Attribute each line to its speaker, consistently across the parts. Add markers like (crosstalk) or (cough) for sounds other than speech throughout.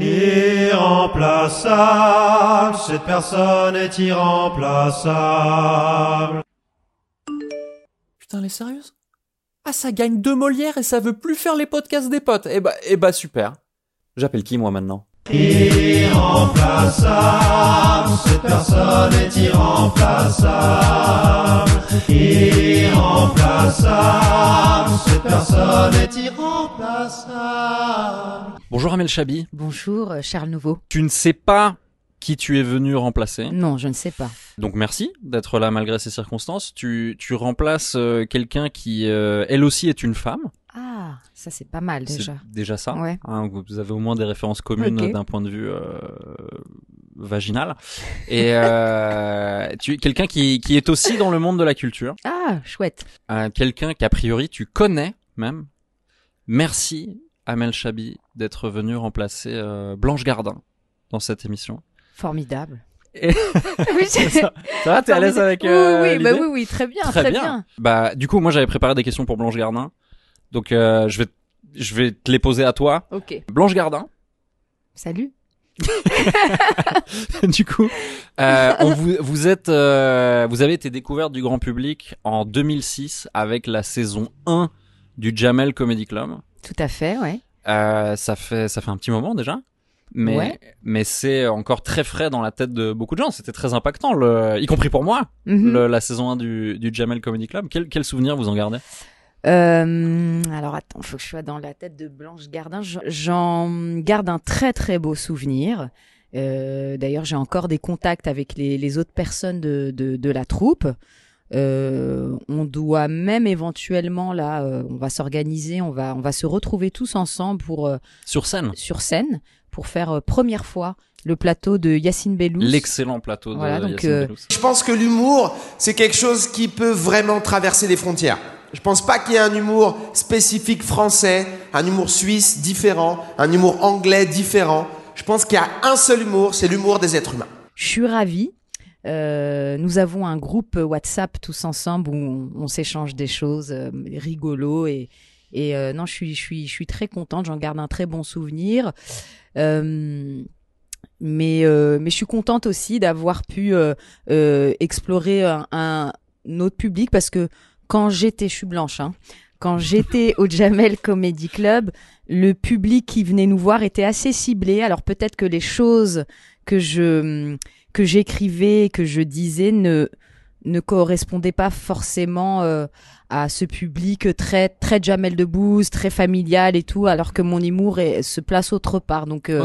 Speaker 1: irremplaçable. Cette personne est irremplaçable.
Speaker 2: Putain, elle est sérieuse? Ah, ça gagne deux Molières et ça veut plus faire les podcasts des potes. Eh bah, eh bah super. J'appelle qui moi maintenant?
Speaker 1: Irremplaçable, cette personne est irremplaçable. Irremplaçable, cette personne est irremplaçable.
Speaker 2: Bonjour Amel Chabi.
Speaker 3: Bonjour, euh, Charles Nouveau.
Speaker 2: Tu ne sais pas qui tu es venu remplacer.
Speaker 3: Non, je ne sais pas.
Speaker 2: Donc merci d'être là malgré ces circonstances. Tu, tu remplaces euh, quelqu'un qui, euh, elle aussi, est une femme.
Speaker 3: Ah, ça c'est pas mal déjà.
Speaker 2: Déjà ça.
Speaker 3: Ouais.
Speaker 2: Hein, vous avez au moins des références communes d'un point de vue euh, vaginal. Et euh, (laughs) tu quelqu'un qui, qui est aussi dans le monde de la culture.
Speaker 3: Ah, chouette.
Speaker 2: Euh, quelqu'un qu'a priori tu connais même. Merci Amel Chabi d'être venu remplacer euh, Blanche Gardin dans cette émission.
Speaker 3: Formidable.
Speaker 2: Et- (laughs)
Speaker 3: oui, c'est-
Speaker 2: Ça va, t'es à l'aise avec
Speaker 3: Oui,
Speaker 2: euh,
Speaker 3: oui, bah
Speaker 2: l'idée?
Speaker 3: oui, oui, très bien,
Speaker 2: Très
Speaker 3: très,
Speaker 2: bien.
Speaker 3: bien.
Speaker 2: Bah du coup moi j'avais préparé des questions pour Blanche Gardin. Donc euh, je vais je vais te les poser à toi.
Speaker 3: Ok.
Speaker 2: Blanche Gardin.
Speaker 3: Salut. (laughs)
Speaker 2: du coup, euh, on vous, vous êtes, euh, vous avez été découverte du grand public en 2006 avec la saison 1 du Jamel Comedy Club.
Speaker 3: Tout à fait, ouais.
Speaker 2: Euh, ça fait, ça fait un petit moment déjà. Mais,
Speaker 3: Ouais.
Speaker 2: mais c'est encore très frais dans la tête de beaucoup de gens. C'était très impactant, le, y compris pour moi,
Speaker 3: Mhm.
Speaker 2: le- la saison 1 du, du Jamel Comedy Club. Quel, quel souvenir vous en gardez?
Speaker 3: Euh, alors attends, faut que je sois dans la tête de Blanche Gardin. J'en garde un très très beau souvenir. Euh, D'ailleurs, j'ai encore des contacts avec les, les autres personnes de, de, de la troupe. Euh, on doit même éventuellement là, euh, on va s'organiser, on va on va se retrouver tous ensemble pour euh,
Speaker 2: Sur scène,
Speaker 3: sur scène pour faire euh, première fois le plateau de Yacine Bellous.
Speaker 2: l'excellent plateau de
Speaker 3: Voilà, donc,
Speaker 2: Yacine
Speaker 3: euh,
Speaker 2: Bellous.
Speaker 4: Je pense que l'humour, c'est quelque chose qui peut vraiment traverser les frontières. Je pense pas qu'il y ait un humour spécifique français, un humour suisse différent, un humour anglais différent. Je pense qu'il y a un seul humour, c'est l'humour des êtres humains.
Speaker 3: Je suis ravie. Euh, nous avons un groupe WhatsApp tous ensemble où on, on s'échange des choses euh, rigolo et et euh, non je suis je suis je suis très contente j'en garde un très bon souvenir. Euh, mais euh, mais je suis contente aussi d'avoir pu explorer un, un autre public parce que quand j'étais je suis blanche hein, quand j'étais au (laughs) Jamel Comedy Club le public qui venait nous voir était assez ciblé. Alors peut-être que les choses que je que j'écrivais, que je disais ne ne correspondaient pas forcément euh, à ce public très très Jamel Debbouze, très familial et tout, alors que mon humour est- se place autre part. Donc euh,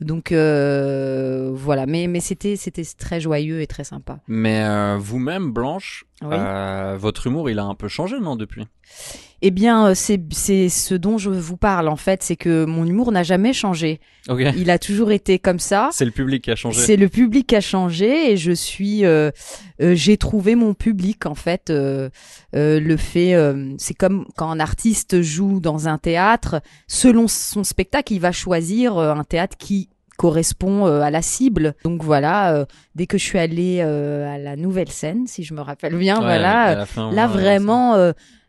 Speaker 3: donc euh, voilà, mais mais c'était c'était très joyeux et très sympa.
Speaker 2: Mais vous-même, Blanche,
Speaker 3: Oui.
Speaker 2: euh, votre humour, il a un peu changé, non, depuis?
Speaker 3: Eh bien, euh, c'est ce dont je vous parle en fait, c'est que mon humour n'a jamais changé. Il a toujours été comme ça.
Speaker 2: C'est le public qui a changé.
Speaker 3: C'est le public qui a changé et je suis, euh, euh, j'ai trouvé mon public en fait. le fait, c'est comme quand un artiste joue dans un théâtre, selon son spectacle, il va choisir un théâtre qui correspond euh, à la cible. Donc voilà, euh, dès que je suis allée euh, à la nouvelle scène, si je me rappelle bien,
Speaker 2: Ouais,
Speaker 3: voilà,
Speaker 2: fin,
Speaker 3: Là vraiment,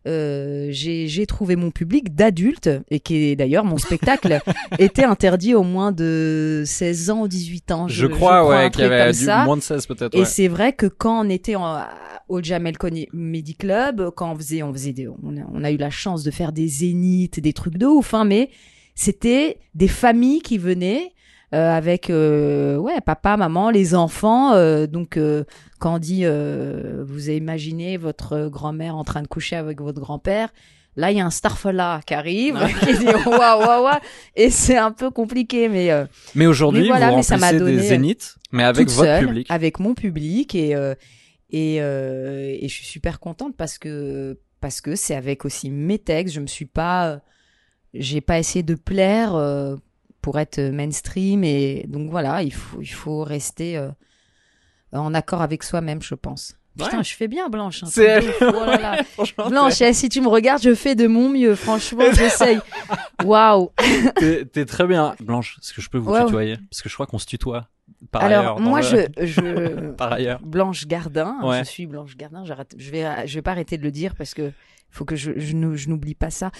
Speaker 3: euh, j'ai trouvé mon public d'adultes et qui est d'ailleurs mon spectacle (laughs) était interdit au moins de 16 ans ou 18 ans.
Speaker 2: Je, crois,
Speaker 3: un
Speaker 2: ouais, qu'il y avait
Speaker 3: comme
Speaker 2: du
Speaker 3: ça.
Speaker 2: moins de 16 peut-être.
Speaker 3: Et
Speaker 2: ouais.
Speaker 3: c'est vrai que quand on était en- au Jamel Comedy Club, quand on faisait, on faisait des, on a, on a eu la chance de faire des zéniths, des trucs de ouf, hein, mais c'était des familles qui venaient avec euh, ouais papa, maman, les enfants. euh, donc euh, quand on dit, euh, vous imaginez votre grand-mère en train de coucher avec votre grand-père. Là, il y a un starfella qui arrive, (laughs) qui dit waouh, waouh, waouh, et c'est un peu compliqué, mais euh,
Speaker 2: Mais aujourd'hui,
Speaker 3: Mais voilà,
Speaker 2: vous
Speaker 3: mais ça
Speaker 2: remplissez des
Speaker 3: donné, euh,
Speaker 2: zéniths, mais avec votre
Speaker 3: seule,
Speaker 2: public.
Speaker 3: avec mon public et euh, et euh, et je suis super contente parce que parce que c'est avec aussi mes textes. Je me suis pas, euh, j'ai pas essayé de plaire euh, pour être mainstream et donc voilà, il faut il faut rester euh, en accord avec soi-même, je pense. Putain,
Speaker 2: Ouais.
Speaker 3: je fais bien Blanche. hein,
Speaker 2: C'est.
Speaker 3: Oh là (laughs) Blanche, eh, si tu me regardes, je fais de mon mieux. Franchement, j'essaye. (laughs) Waouh.
Speaker 2: t'es- très bien. Blanche, est-ce que je peux vous
Speaker 3: Ouais, ouais.
Speaker 2: tutoyer Parce que je crois qu'on se tutoie Par
Speaker 3: Alors,
Speaker 2: ailleurs,
Speaker 3: moi,
Speaker 2: le-
Speaker 3: je, (laughs) je...
Speaker 2: Par ailleurs.
Speaker 3: Blanche Gardin,
Speaker 2: Ouais.
Speaker 3: je suis Blanche Gardin, je vais, je vais pas arrêter de le dire parce que faut que je, je, n'ou- je n'oublie pas ça.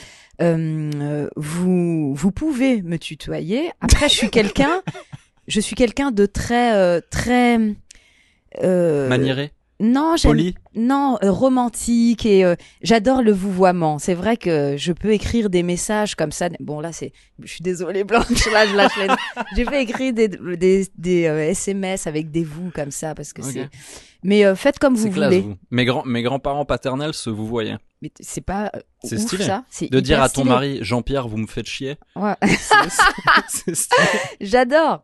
Speaker 3: Euh, vous, vous pouvez me tutoyer. Après, je suis quelqu'un, (laughs) je suis quelqu'un de très, euh, très, euh,
Speaker 2: Maniéré,
Speaker 3: non, j'aime, non, euh, romantique et euh, j'adore le vouvoiement. C'est vrai que je peux écrire des messages comme ça. Bon là, c'est, je suis désolée Blanche, (laughs) là je lâche les. J'ai fait écrire des des, des euh, SMS avec des vous comme ça parce que c'est. Mais euh, faites comme vous
Speaker 2: classe,
Speaker 3: voulez.
Speaker 2: vous. Mes grands, mes grands-parents paternels se vous voyaient.
Speaker 3: Mais c'est pas euh,
Speaker 2: C'est stylé.
Speaker 3: ça. C'est
Speaker 2: De dire à ton
Speaker 3: stylé.
Speaker 2: mari, Jean-Pierre, vous me faites chier.
Speaker 3: Ouais.
Speaker 2: C'est- c'est stylé. (laughs)
Speaker 3: J'adore,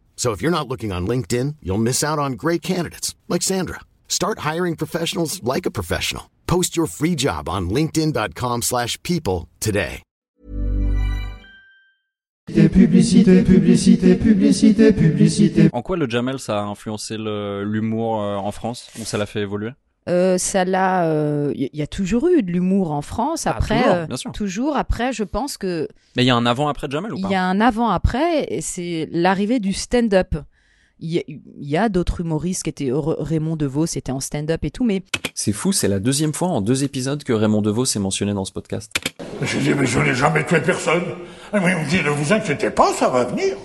Speaker 5: So if you're not looking on LinkedIn, you'll miss out on great candidates like Sandra. Start hiring professionals like a professional. Post your free job on linkedin.com/people slash people today.
Speaker 1: Publicité, publicité, publicité, publicité.
Speaker 2: En quoi le Jamel, ça a influencé l'humour euh, en France Ou ça l'a fait évoluer
Speaker 3: Euh, ça l'a. Il y, a toujours eu de l'humour en France.
Speaker 2: Ah,
Speaker 3: Après,
Speaker 2: toujours,
Speaker 3: euh,
Speaker 2: bien sûr.
Speaker 3: toujours. Après, je pense que
Speaker 2: Mais il y a un avant-après Jamel ou
Speaker 3: Il
Speaker 2: pas
Speaker 3: y a un avant-après, et c'est l'arrivée du stand-up. Il y a, il d'autres humoristes qui étaient Ra- Raymond DeVos, c'était en stand-up et tout, mais
Speaker 2: C'est fou, c'est la deuxième fois en deux épisodes que Raymond DeVos est mentionné dans ce podcast.
Speaker 6: J'ai dit, mais je n'ai jamais tué personne. Et moi, il me dit, ne vous inquiétez pas, ça va venir.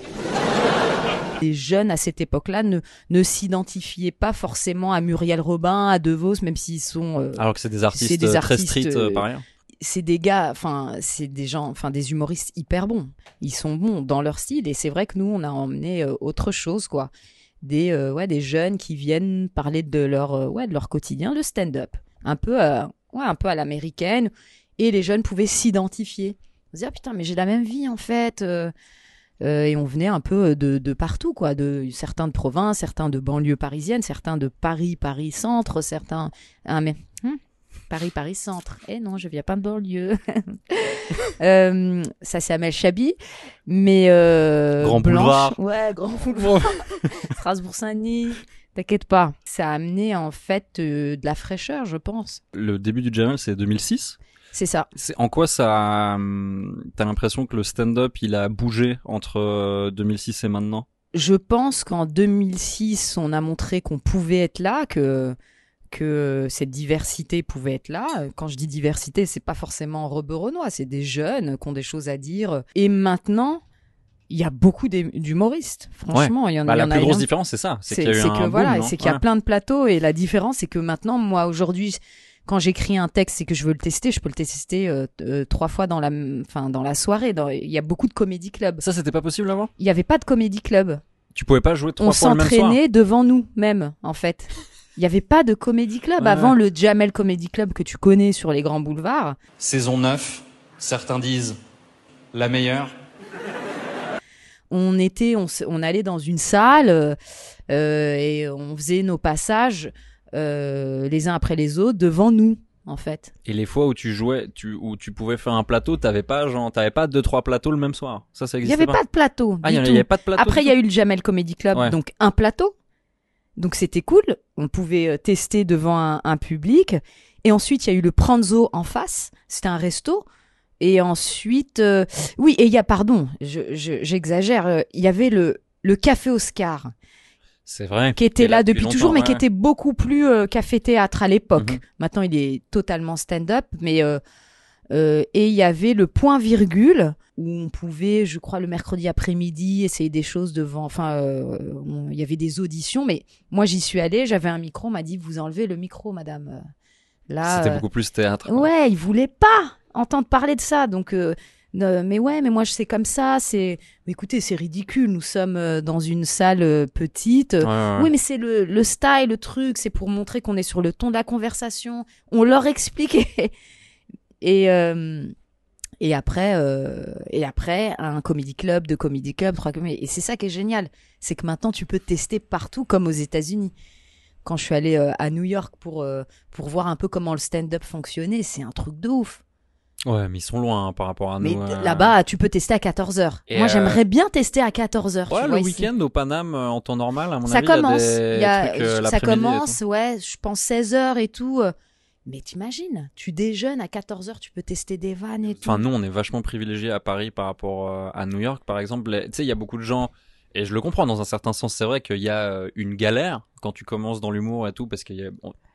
Speaker 3: Les jeunes à cette époque-là ne, ne s'identifiaient pas forcément à Muriel Robin, à DeVos, même s'ils sont. euh,
Speaker 2: Alors que c'est des artistes,
Speaker 3: des
Speaker 2: euh, très
Speaker 3: artistes,
Speaker 2: street euh, par
Speaker 3: c'est des gars, enfin, c'est des gens, enfin, des humoristes hyper bons. Ils sont bons dans leur style et c'est vrai que nous, on a emmené euh, autre chose, quoi. Des, ouais, des jeunes qui viennent parler de leur, ouais, de leur quotidien, le stand-up. Un peu, ouais, un peu à l'américaine. Et les jeunes pouvaient s'identifier. Se dire, putain, mais j'ai la même vie, en fait. Euh, euh, et on venait un peu de, de partout, quoi. De, certains de province, certains de banlieue parisienne, certains de Paris, Paris-Centre, certains. Ah, mais. hum, Paris, Paris-Centre. Eh non, je viens pas de banlieue. (laughs) Euh, ça, c'est Amel Chabi. Mais. Euh,
Speaker 2: Grand
Speaker 3: Blanche-
Speaker 2: boulevard.
Speaker 3: Ouais, Grand Boulevard. (laughs) Strasbourg-Saint-Denis. T'inquiète pas. Ça a amené, en fait, euh, de la fraîcheur, je pense.
Speaker 2: Le début du Jamel, c'est 2006.
Speaker 3: C'est ça.
Speaker 2: C'est en quoi ça a, hum, T'as l'impression que le stand-up, il a bougé entre euh, 2006 et maintenant?
Speaker 3: Je pense qu'en 2006, on a montré qu'on pouvait être là, que que cette diversité pouvait être là. Quand je dis diversité, c'est pas forcément rebeu-renois, c'est des jeunes qui ont des choses à dire. Et maintenant, il y a beaucoup d'hum- d'humoristes. Franchement, il y en,
Speaker 2: Bah,
Speaker 3: il y
Speaker 2: La
Speaker 3: en a
Speaker 2: plus grosse différence, c'est ça. C'est
Speaker 3: C'est
Speaker 2: qu'il y a eu
Speaker 3: c'est
Speaker 2: un
Speaker 3: que
Speaker 2: boom,
Speaker 3: voilà, c'est qu'il y a plein de plateaux et la différence c'est que maintenant moi aujourd'hui quand j'écris un texte et que je veux le tester, je peux le tester euh, euh, trois fois dans la enfin dans la soirée. Dans- Il y a beaucoup de comédie club.
Speaker 2: Ça, c'était pas possible avant?
Speaker 3: Il y avait pas de comédie club.
Speaker 2: Tu pouvais pas jouer trois
Speaker 3: On
Speaker 2: fois le même soir?
Speaker 3: s'entraînait devant nous même en fait. Il y avait pas de comédie club
Speaker 2: Ouais,
Speaker 3: avant
Speaker 2: ouais.
Speaker 3: le Jamel Comedy Club que tu connais sur les grands boulevards.
Speaker 2: Saison 9, certains disent la meilleure.
Speaker 3: on était, on, on allait dans une salle euh, et on faisait nos passages euh, les uns après les autres devant nous, en fait.
Speaker 2: Et les fois où tu jouais, tu, où tu pouvais faire un plateau, t'avais pas, genre, t'avais pas deux, trois plateaux le même soir. Ça, ça
Speaker 3: Il n'y
Speaker 2: existait
Speaker 3: avait pas de plateau.
Speaker 2: Ah,
Speaker 3: du
Speaker 2: il y avait pas de plateau.
Speaker 3: Après, il y a eu le Jamel Comedy Club,
Speaker 2: Ouais.
Speaker 3: donc un plateau. Donc c'était cool. On pouvait euh, tester devant un, un public. Et ensuite, il y a eu le Pranzo en face. C'était un resto. Et ensuite, euh, oui, et il y a, pardon, je- je- j'exagère, il y avait le, le Café Oscar.
Speaker 2: C'est vrai.
Speaker 3: qui était là depuis toujours, mais qui était beaucoup plus euh, café-théâtre à l'époque.
Speaker 2: Mhm.
Speaker 3: Maintenant, il est totalement stand-up, mais euh, euh, et il y avait le point virgule où on pouvait, je crois, le mercredi après-midi essayer des choses devant. Enfin, euh, il y avait des auditions, mais moi j'y suis allée, j'avais un micro, on m'a dit vous enlevez le micro, madame. Euh. Là,
Speaker 2: C'était
Speaker 3: euh,
Speaker 2: beaucoup plus théâtre.
Speaker 3: Ouais, il voulait pas entendre parler de ça. Donc, euh, mais ouais, mais moi je sais comme ça. C'est, mais écoutez, c'est ridicule. Nous sommes euh, dans une salle euh, petite.
Speaker 2: Ouais, ouais, ouais.
Speaker 3: Oui, mais c'est le, le style, le truc. C'est pour montrer qu'on est sur le ton de la conversation. On leur expliquait. (laughs) et euh, et après, euh, et après, un comedy club, deux comedy club, trois comedy. Et c'est ça qui est génial, c'est que maintenant tu peux tester partout, comme aux États-Unis. quand je suis allée euh, à New York pour, euh, pour voir un peu comment le stand-up fonctionnait, c'est un truc de ouf.
Speaker 2: Ouais, mais ils sont loin hein, par rapport à
Speaker 3: Mais
Speaker 2: nous. euh.
Speaker 3: là-bas, tu peux tester à 14h.
Speaker 2: Et,
Speaker 3: Moi,
Speaker 2: euh,
Speaker 3: j'aimerais bien tester à 14h.
Speaker 2: Ouais, le week-end au Paname euh, en temps normal, à mon
Speaker 3: Ça
Speaker 2: avis,
Speaker 3: commence.
Speaker 2: il y a des
Speaker 3: Il y a-
Speaker 2: trucs, euh,
Speaker 3: ça commence, ouais, je pense 16h et tout. euh. Mais t'imagines, tu déjeunes à 14h, tu peux tester des vannes et tout.
Speaker 2: Enfin, nous, on est vachement privilégiés à Paris par rapport euh, à New York, par exemple. Tu sais, il y a beaucoup de gens, et je le comprends dans un certain sens, c'est vrai qu'il y a euh, une galère quand tu commences dans l'humour et tout, parce que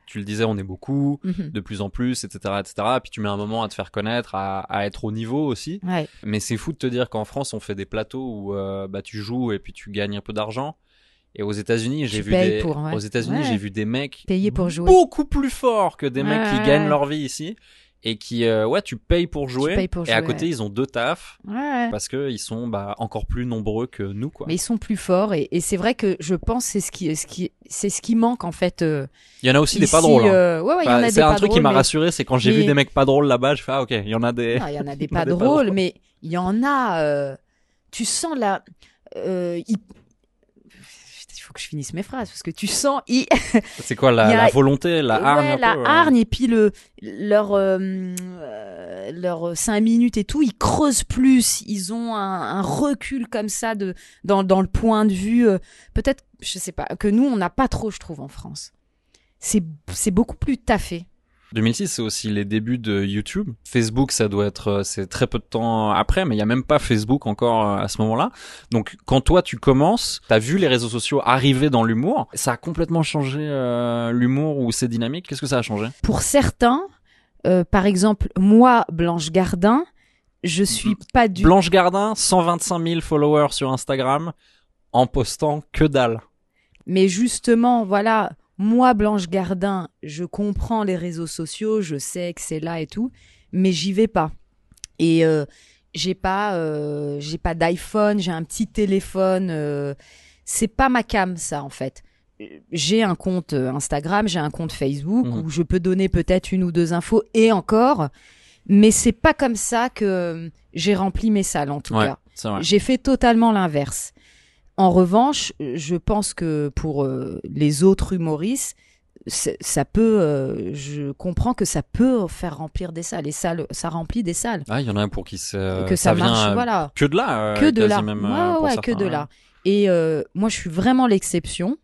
Speaker 2: tu le disais, on est beaucoup,
Speaker 3: Mhm.
Speaker 2: de plus en plus, etc., etc. Puis tu mets un moment à te faire connaître, à, à être au niveau aussi.
Speaker 3: Ouais.
Speaker 2: Mais c'est fou de te dire qu'en France, on fait des plateaux où euh, bah, tu joues et puis tu gagnes un peu d'argent. Et aux États-Unis, j'ai vu des
Speaker 3: pour, ouais.
Speaker 2: aux États-Unis,
Speaker 3: Ouais.
Speaker 2: j'ai vu des mecs
Speaker 3: Payer pour jouer.
Speaker 2: beaucoup plus forts que des mecs qui gagnent leur vie ici et qui euh, ouais, tu payes pour jouer
Speaker 3: payes pour
Speaker 2: et à côté,
Speaker 3: ouais.
Speaker 2: ils ont deux tafs
Speaker 3: Ouais.
Speaker 2: parce que ils sont bah, encore plus nombreux que nous quoi.
Speaker 3: Mais ils sont plus forts et, et c'est vrai que je pense que c'est ce qui, ce qui, c'est ce qui manque en fait. euh,
Speaker 2: Il y en a aussi des pas drôles. hein.
Speaker 3: euh, ouais, ouais, il y en
Speaker 2: Enfin,
Speaker 3: a
Speaker 2: c'est un
Speaker 3: pas
Speaker 2: truc qui m'a
Speaker 3: mais-
Speaker 2: rassuré, c'est quand j'ai vu des mecs pas drôles là-bas, je fais ah ok, il y en a des.
Speaker 3: Non, il y en a des (laughs) pas drôles, mais il y en a. euh, tu sens la. euh, il... Faut que je finisse mes phrases parce que tu sens. il- (laughs)
Speaker 2: C'est quoi la,
Speaker 3: a-
Speaker 2: volonté, la hargne
Speaker 3: ouais, la
Speaker 2: peu, euh.
Speaker 3: hargne et puis le leur euh, leurs cinq minutes et tout, ils creusent plus, ils ont un, un recul comme ça de dans dans le point de vue. euh, Peut-être, je sais pas, que nous on n'a pas trop, je trouve, en France. C'est c'est beaucoup plus taffé.
Speaker 2: 2006, c'est aussi les débuts de YouTube. Facebook, ça doit être, euh, c'est très peu de temps après, mais il y a même pas Facebook encore euh, à ce moment-là. Donc, quand toi tu commences, t'as vu les réseaux sociaux arriver dans l'humour, ça a complètement changé euh, l'humour ou ses dynamiques. Qu'est-ce que ça a changé?
Speaker 3: Pour certains, euh, par exemple, moi, Blanche Gardin, je suis pas du
Speaker 2: Blanche Gardin, 125 000 followers sur Instagram, en postant que dalle.
Speaker 3: Mais justement, voilà, moi, Blanche Gardin, je comprends les réseaux sociaux, je sais que c'est là et tout, mais j'y vais pas. Et euh, j'ai pas, euh, j'ai pas d'iPhone, j'ai un petit téléphone. euh, c'est pas ma cam, ça, en fait. J'ai un compte Instagram, j'ai un compte Facebook
Speaker 2: Mhm.
Speaker 3: où je peux donner peut-être une ou deux infos et encore, mais c'est pas comme ça que j'ai rempli mes salles, en tout
Speaker 2: Ouais,
Speaker 3: cas. J'ai fait totalement l'inverse. En revanche, je pense que pour euh, les autres humoristes, ça peut, euh, je comprends que ça peut faire remplir des salles. Et ça, ça remplit des salles.
Speaker 2: Ah, il y en a un pour qui c'est,
Speaker 3: que ça, marche,
Speaker 2: euh,
Speaker 3: voilà.
Speaker 2: que de là.
Speaker 3: que de là.
Speaker 2: même,
Speaker 3: ouais, ouais, que de
Speaker 2: ouais.
Speaker 3: là. Et euh, moi, je suis vraiment l'exception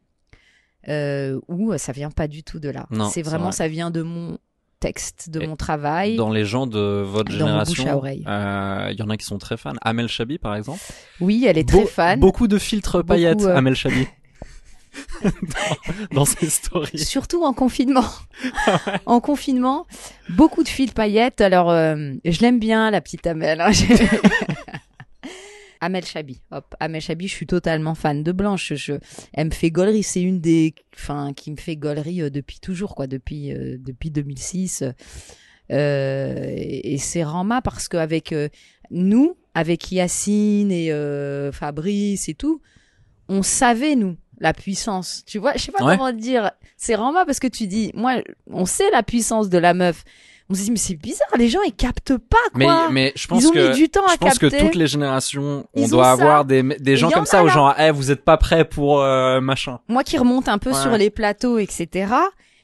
Speaker 3: euh, où ça vient pas du tout de là. C'est
Speaker 2: c'est
Speaker 3: vraiment,
Speaker 2: vrai.
Speaker 3: ça vient de mon texte, de
Speaker 2: Et
Speaker 3: mon travail.
Speaker 2: Dans les gens de votre
Speaker 3: Dans
Speaker 2: génération, euh, il y en a qui sont très fans. Amel Chabi, par exemple.
Speaker 3: Oui, elle est très fan.
Speaker 2: Beaucoup de filtres
Speaker 3: Beaucoup,
Speaker 2: paillettes,
Speaker 3: euh,
Speaker 2: Amel Chabi. (laughs) dans, dans ses stories.
Speaker 3: Surtout en confinement. (laughs) en confinement, beaucoup de fils paillettes. Alors, euh, je l'aime bien, la petite Amel. hein. (laughs) Amel Chabi. Hop, Amel Chabi, je suis totalement fan de Blanche. Je, elle me fait gaulerie. C'est une des, enfin, qui me fait gaulerie euh, depuis toujours, quoi, depuis, euh, depuis 2006. Euh, et et c'est Rama parce qu'avec euh, nous, avec Yacine et euh, Fabrice et tout, on savait, nous, la puissance. Tu vois, je sais pas
Speaker 2: Ouais.
Speaker 3: comment te dire. C'est Rama parce que tu dis, moi, on sait la puissance de la meuf. On se dit, mais c'est bizarre, les gens, ils captent pas,
Speaker 2: Mais,
Speaker 3: quoi.
Speaker 2: mais je pense
Speaker 3: Ils ont
Speaker 2: que
Speaker 3: mis du temps à
Speaker 2: je pense que toutes les générations, on
Speaker 3: Ils
Speaker 2: doit avoir des, des gens comme ça
Speaker 3: a
Speaker 2: où
Speaker 3: là.
Speaker 2: genre, eh, vous êtes pas prêts pour euh, machin.
Speaker 3: moi qui remonte un peu
Speaker 2: Ouais.
Speaker 3: sur les plateaux, etc.,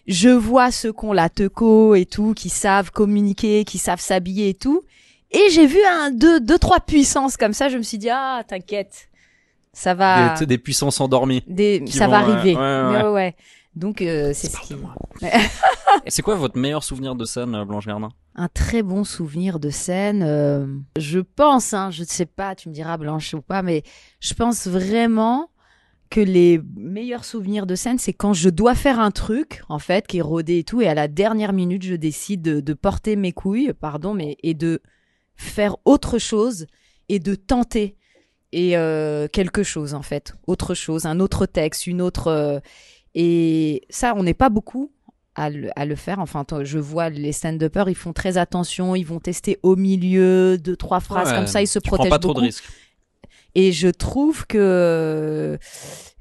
Speaker 3: je vois ceux qui ont la teco et tout, qui savent communiquer, qui savent s'habiller et tout. Et j'ai vu un, deux, deux, trois puissances comme ça, je me suis dit, ah, t'inquiète. Ça
Speaker 2: Des,
Speaker 3: va,
Speaker 2: sais, des puissances endormies.
Speaker 3: des, ça
Speaker 2: vont,
Speaker 3: va
Speaker 2: euh,
Speaker 3: arriver.
Speaker 2: ouais, ouais.
Speaker 3: ouais. Donc, euh, c'est ce qui...
Speaker 2: Et (laughs) c'est quoi votre meilleur souvenir de scène, euh, Blanche Gardin?
Speaker 3: Un très bon souvenir de scène. euh, je pense, hein, je ne sais pas, tu me diras Blanche ou pas, mais je pense vraiment que les meilleurs souvenirs de scène, c'est quand je dois faire un truc, en fait, qui est rodé et tout, et à la dernière minute, je décide de, de porter mes couilles, pardon, mais et de faire autre chose et de tenter et euh, quelque chose en fait, autre chose, un autre texte, une autre. Et ça, on n'est pas beaucoup à le, à le faire. Enfin, je vois les stand-uppers, ils font très attention, ils vont tester au milieu deux trois phrases
Speaker 2: Ouais,
Speaker 3: comme ça, ils se protègent
Speaker 2: pas trop
Speaker 3: beaucoup.
Speaker 2: de risques.
Speaker 3: Et je trouve que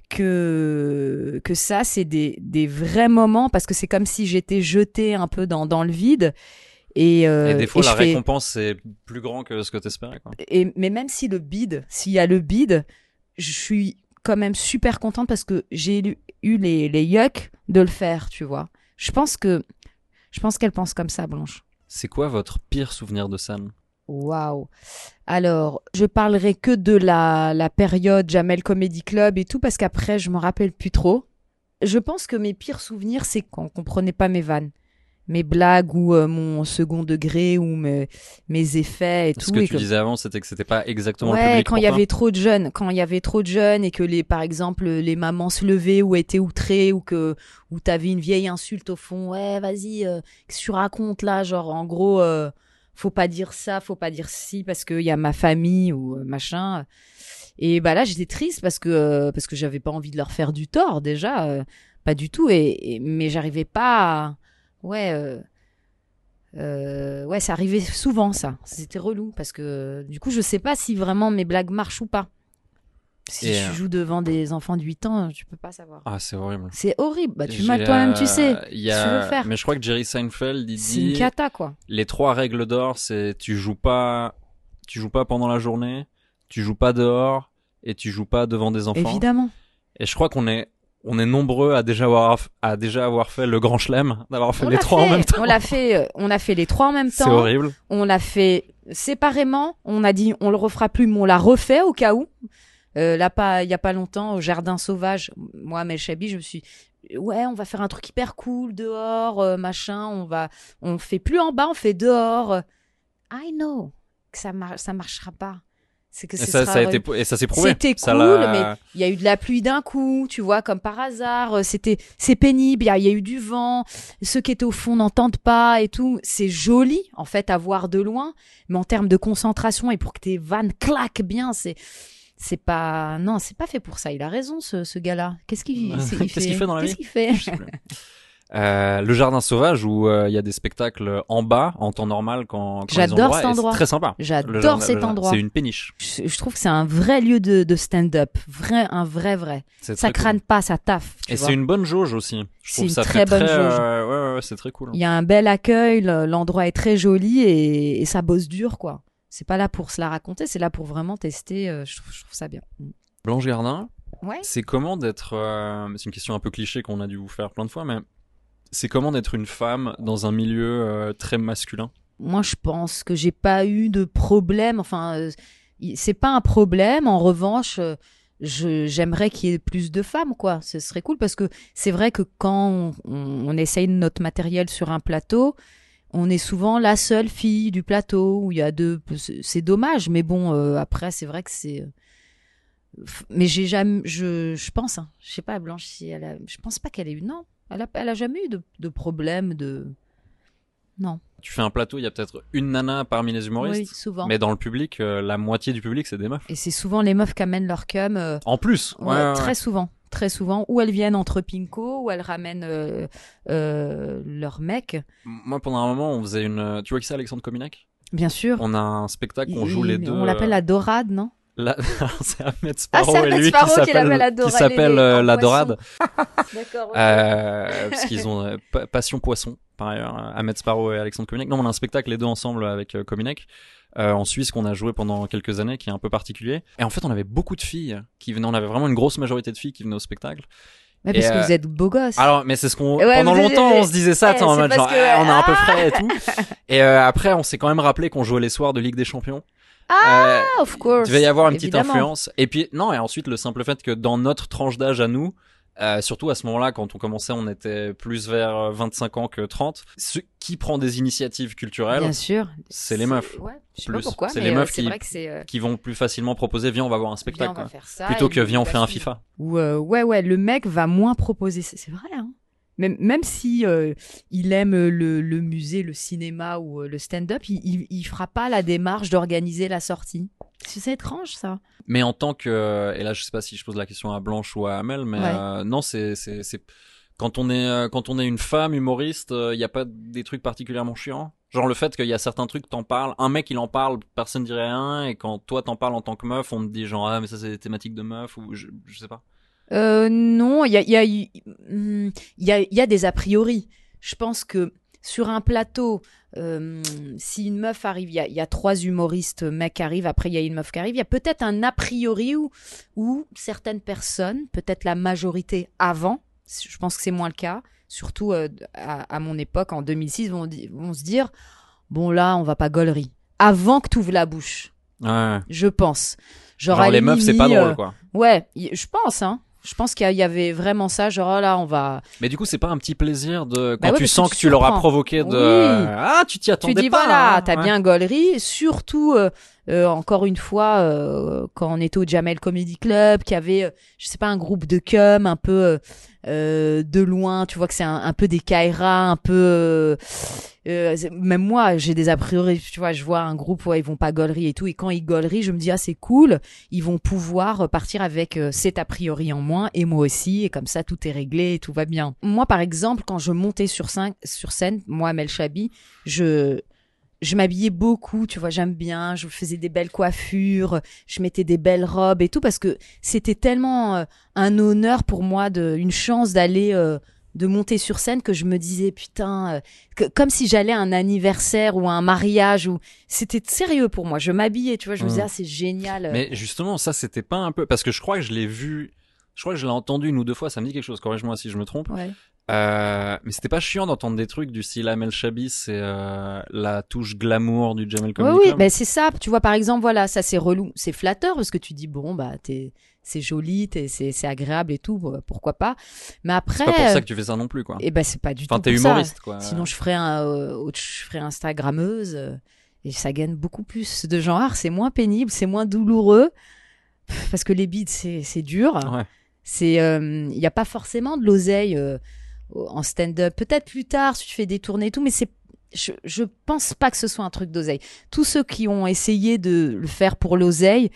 Speaker 3: que que ça c'est des des vrais moments parce que c'est comme si j'étais jetée un peu dans dans le vide et, euh,
Speaker 2: et des fois,
Speaker 3: et
Speaker 2: la
Speaker 3: je fais-
Speaker 2: récompense, c'est plus grand que ce que t'espérais, quoi.
Speaker 3: et mais même si le bide, s'il y a le bide, je suis quand même super contente parce que j'ai eu, eu les les yucks de le faire, tu vois. Je pense que je pense qu'elle pense comme ça, Blanche.
Speaker 2: C'est quoi votre pire souvenir de scène
Speaker 3: Waouh. Alors, je parlerai que de la, la période Jamel Comedy Club et tout, parce qu'après, je me rappelle plus trop. Je pense que mes pires souvenirs, c'est quand on comprenait pas mes vannes, mes blagues ou euh, mon second degré ou mes, mes effets et
Speaker 2: Ce
Speaker 3: tout.
Speaker 2: que
Speaker 3: et
Speaker 2: tu
Speaker 3: que-
Speaker 2: disais avant, c'était que c'était pas exactement le public
Speaker 3: quand il y avait trop de jeunes, quand il y avait trop de jeunes et que les, par exemple, les mamans se levaient ou étaient outrées ou que, ou t'avais une vieille insulte au fond, ouais, vas-y, euh, qu'est-ce que tu racontes là, genre, en gros, euh, faut pas dire ça, faut pas dire ci parce qu'il y a ma famille ou euh, machin. Et bah là, j'étais triste parce que, euh, parce que j'avais pas envie de leur faire du tort déjà, euh, pas du tout, et, et- mais j'arrivais pas à, ouais, euh, euh, ouais, ça arrivait souvent, ça. C'était relou parce que du coup, je sais pas si vraiment mes blagues marchent ou pas. Si
Speaker 2: Et,
Speaker 3: je
Speaker 2: euh,
Speaker 3: joue devant des enfants de 8 ans, tu peux pas savoir.
Speaker 2: Ah, c'est horrible.
Speaker 3: C'est horrible. Bah, tu mal toi-même, tu sais.
Speaker 2: y
Speaker 3: que tu
Speaker 2: a-
Speaker 3: veux faire
Speaker 2: Mais je crois que Jerry Seinfeld, il
Speaker 3: C'est une
Speaker 2: dit
Speaker 3: cata, quoi.
Speaker 2: les trois règles d'or, c'est tu joues pas, tu joues pas pendant la journée, tu joues pas dehors et tu joues pas devant des enfants.
Speaker 3: Évidemment.
Speaker 2: Et je crois qu'on est, on est nombreux à déjà avoir, à déjà avoir fait le grand chelem, d'avoir fait
Speaker 3: On
Speaker 2: les trois
Speaker 3: fait,
Speaker 2: en même temps.
Speaker 3: On l'a fait, euh, on a fait les trois en même
Speaker 2: C'est
Speaker 3: temps.
Speaker 2: horrible.
Speaker 3: On l'a fait séparément. On a dit on le refera plus, mais on l'a refait au cas où. Euh, là, pas il y a pas longtemps au jardin sauvage. Moi, Mel Chabi, je me suis ouais, on va faire un truc hyper cool dehors, euh, machin. On va, on fait plus en bas, on fait dehors. I know que ça mar- ça marchera pas. C'est que
Speaker 2: Et
Speaker 3: ce
Speaker 2: ça,
Speaker 3: sera
Speaker 2: ça a été, et ça s'est prouvé.
Speaker 3: C'était cool, mais il y a eu de la pluie d'un coup, tu vois, comme par hasard. euh, C'était, c'est pénible. Il y, a- il y a eu du vent. Ceux qui étaient au fond n'entendent pas et tout. C'est joli, en fait, à voir de loin. Mais en termes de concentration et pour que tes vannes claquent bien, c'est, c'est pas, non, c'est pas fait pour ça. Il a raison, ce, ce gars-là. Qu'est-ce qu'il, (laughs)
Speaker 2: Qu'est-ce qu'il fait dans la
Speaker 3: Qu'est-ce
Speaker 2: vie?
Speaker 3: qu'il fait?
Speaker 2: Euh, le jardin sauvage où euh, il y a des spectacles en bas en temps normal quand,
Speaker 3: J'adore cet endroit.
Speaker 2: très sympa.
Speaker 3: J'adore cet endroit.
Speaker 2: C'est une péniche.
Speaker 3: Je, je trouve que c'est un vrai lieu de, de stand-up, vrai, un vrai vrai. Ça
Speaker 2: cool.
Speaker 3: crâne pas, ça taffe.
Speaker 2: Et c'est une bonne jauge aussi.
Speaker 3: C'est une
Speaker 2: ça
Speaker 3: très bonne
Speaker 2: très,
Speaker 3: jauge.
Speaker 2: euh, ouais, ouais, ouais, c'est très cool.
Speaker 3: Il y a un bel accueil, le- l'endroit est très joli et, et ça bosse dur, quoi. C'est pas là pour se la raconter, c'est là pour vraiment tester. je, trouve, je trouve ça bien.
Speaker 2: Blanche Gardin,
Speaker 3: Ouais.
Speaker 2: c'est comment d'être. c'est une question un peu cliché qu'on a dû vous faire plein de fois, mais c'est comment d'être une femme dans un milieu euh, très masculin?
Speaker 3: Moi, je pense que j'ai pas eu de problème. Enfin, euh, c'est pas un problème. En revanche, euh, j'aimerais qu'il y ait plus de femmes, quoi. Ce serait cool parce que c'est vrai que quand on, essaye notre matériel sur un plateau, on est souvent la seule fille du plateau où il y a deux. c'est- dommage, mais bon, euh, après, c'est vrai que c'est. Mais j'ai jamais. Je, je pense, hein, je sais pas, Blanche, si elle a. Je pense pas qu'elle ait eu. Non, elle a, elle a jamais eu de, de problème de. Non.
Speaker 2: Tu fais un plateau, il y a peut-être une nana parmi les
Speaker 3: Oui,
Speaker 2: humoristes,
Speaker 3: souvent.
Speaker 2: mais dans le public, euh, la moitié du public, c'est des meufs.
Speaker 3: Et c'est souvent les meufs qui amènent leur cum. euh,
Speaker 2: En plus, ouais,
Speaker 3: ouais,
Speaker 2: ouais, ouais.
Speaker 3: très souvent. Très souvent. Ou elles viennent entre pinko, ou elles ramènent euh, euh, leur mec.
Speaker 2: Moi, pendant un moment, on faisait une. Tu vois qui c'est, Alexandre Cominac
Speaker 3: Bien sûr.
Speaker 2: On a un spectacle, on joue les deux.
Speaker 3: On l'appelle la dorade, non?
Speaker 2: La- (laughs) c'est Ahmed
Speaker 3: Ah,
Speaker 2: Sparrow
Speaker 3: c'est
Speaker 2: et lui
Speaker 3: Sparrow
Speaker 2: qui s'appelle qui s'appelle euh, la dorade (laughs)
Speaker 3: D'accord. ok.
Speaker 2: euh, parce qu'ils ont euh, pa- passion poisson par ailleurs euh, Ahmed Sparrow et Alexandre Cominac non on a un spectacle les deux ensemble avec euh, Cominac euh, en Suisse qu'on a joué pendant quelques années qui est un peu particulier. Et en fait on avait beaucoup de filles qui venaient on avait vraiment une grosse majorité de filles qui venaient au spectacle.
Speaker 3: Mais parce
Speaker 2: et,
Speaker 3: que
Speaker 2: euh,
Speaker 3: vous êtes beau gosse.
Speaker 2: alors mais c'est ce qu'on
Speaker 3: Ouais,
Speaker 2: pendant longtemps on se disait ça tu sais, en mode genre
Speaker 3: que-
Speaker 2: eh, on est un peu
Speaker 3: Ah.
Speaker 2: frais et tout. (laughs) Et euh, après on s'est quand même rappelé qu'on jouait les soirs de Ligue des Champions
Speaker 3: Ah,
Speaker 2: Euh,
Speaker 3: of course.
Speaker 2: il devait y avoir une petite influence. Et puis, non, et ensuite, le simple fait que dans notre tranche d'âge à nous, euh, surtout à ce moment-là, quand on commençait, on était plus vers euh, 25 ans que 30. Ce qui prend des initiatives culturelles,
Speaker 3: Bien sûr.
Speaker 2: c'est les meufs.
Speaker 3: Ouais, je sais
Speaker 2: Plus.
Speaker 3: pas pourquoi,
Speaker 2: C'est les
Speaker 3: euh,
Speaker 2: meufs qui-
Speaker 3: vrai que c'est. euh,
Speaker 2: qui vont plus facilement proposer, viens, on va voir un
Speaker 3: viens,
Speaker 2: spectacle.
Speaker 3: on va
Speaker 2: quoi.
Speaker 3: faire ça.
Speaker 2: Plutôt que viens, on fait
Speaker 3: va
Speaker 2: un. FIFA.
Speaker 3: Ou euh, ouais ouais le mec va moins proposer c'est c'est vrai hein. Même même si euh, il aime le, le musée le cinéma ou euh, le stand-up il, il il fera pas la démarche d'organiser la sortie c'est étrange ça
Speaker 2: Mais en tant que, et là, je sais pas si je pose la question à Blanche ou à Amel, mais
Speaker 3: Ouais.
Speaker 2: euh, non, c'est, c'est, c'est, quand on est, euh, quand on est une femme humoriste, il n'y a pas des trucs particulièrement chiants? Genre le fait qu'il y a certains trucs, t'en parles, un mec il en parle, personne dirait rien, et quand toi t'en parles en tant que meuf, on te dit genre ah mais ça c'est des thématiques de meuf ou je, je sais pas.
Speaker 3: Euh, non il y a y a il y a il y a des a priori je pense que sur un plateau euh, si une meuf arrive, il y a, il y a trois humoristes mecs arrivent, après il y a une meuf qui arrive, il y a peut-être un a priori où, où certaines personnes, peut-être la majorité avant, Je pense que c'est moins le cas, surtout euh, à, à mon époque, en 2006, vont, vont se dire bon là, on va pas gaulerie. Avant que tu ouvres la bouche,
Speaker 2: Ouais.
Speaker 3: je pense. Genre,
Speaker 2: les meufs, c'est pas drôle,
Speaker 3: euh,
Speaker 2: quoi.
Speaker 3: Ouais, je pense, hein. Je pense qu'il y avait vraiment ça, genre oh là, on va.
Speaker 2: Mais du coup, c'est pas un petit plaisir de
Speaker 3: Bah
Speaker 2: quand
Speaker 3: ouais,
Speaker 2: tu sens
Speaker 3: que
Speaker 2: que
Speaker 3: tu
Speaker 2: tu leur as
Speaker 3: surprends.
Speaker 2: provoqué de
Speaker 3: Oui.
Speaker 2: ah tu t'y attendais
Speaker 3: tu dis
Speaker 2: pas.
Speaker 3: voilà,
Speaker 2: hein.
Speaker 3: t'as
Speaker 2: Ouais.
Speaker 3: bien gaulerie. Surtout, euh, euh, encore une fois, euh, quand on était au Jamel Comedy Club, qu'il y avait, euh, je sais pas, un groupe de cum un peu euh, euh, de loin. Tu vois que c'est un, peu des Kaira, un peu. même moi, j'ai des a priori. Tu vois, je vois un groupe, ouais, ils vont pas gaulerie et tout. Et quand ils gaulerie, je me dis ah c'est cool. Ils vont pouvoir partir avec cet a priori en moins et moi aussi. Et comme ça, tout est réglé et tout va bien. Moi, par exemple, quand je montais sur scène, sur scène, moi, Mel Chabi, je je m'habillais beaucoup, tu vois, j'aime bien, je faisais des belles coiffures, je mettais des belles robes et tout parce que c'était tellement euh, un honneur pour moi de une chance d'aller euh, de monter sur scène que je me disais putain euh, que- comme si j'allais à un anniversaire ou à un mariage ou c'était sérieux pour moi, je m'habillais, tu vois, je me disais
Speaker 2: Mm.
Speaker 3: ah c'est génial.
Speaker 2: Mais justement, ça c'était pas un peu parce que je crois que je l'ai vu, je crois que je l'ai entendu une ou deux fois. Ça me dit quelque chose. Corrige-moi si je me trompe.
Speaker 3: Ouais.
Speaker 2: Euh, mais c'était pas chiant d'entendre des trucs du style Amel Chabi, c'est euh, la touche glamour du Jamel
Speaker 3: Oui,
Speaker 2: Comedy
Speaker 3: oui,
Speaker 2: Club.
Speaker 3: ben c'est ça. Tu vois, par exemple, voilà, ça c'est relou, c'est flatteur parce que tu dis bon bah t'es c'est joli, t'es- c'est c'est agréable et tout, pourquoi pas. Mais après,
Speaker 2: C'est pas pour ça que tu fais ça non plus, quoi.
Speaker 3: et ben c'est pas du
Speaker 2: Enfin,
Speaker 3: tout
Speaker 2: t'es
Speaker 3: pour ça.
Speaker 2: humoriste, quoi.
Speaker 3: Sinon, je ferais un, euh, je ferais Instagrammeuse euh, et ça gagne beaucoup plus de genre. C'est moins pénible, c'est moins douloureux parce que les bides c'est c'est dur.
Speaker 2: Ouais.
Speaker 3: C'est il n'y a pas forcément de l'oseille euh, en stand-up. Peut-être plus tard si tu fais des tournées et tout, mais c'est je, je pense pas que ce soit un truc d'oseille. Tous ceux qui ont essayé de le faire pour l'oseille,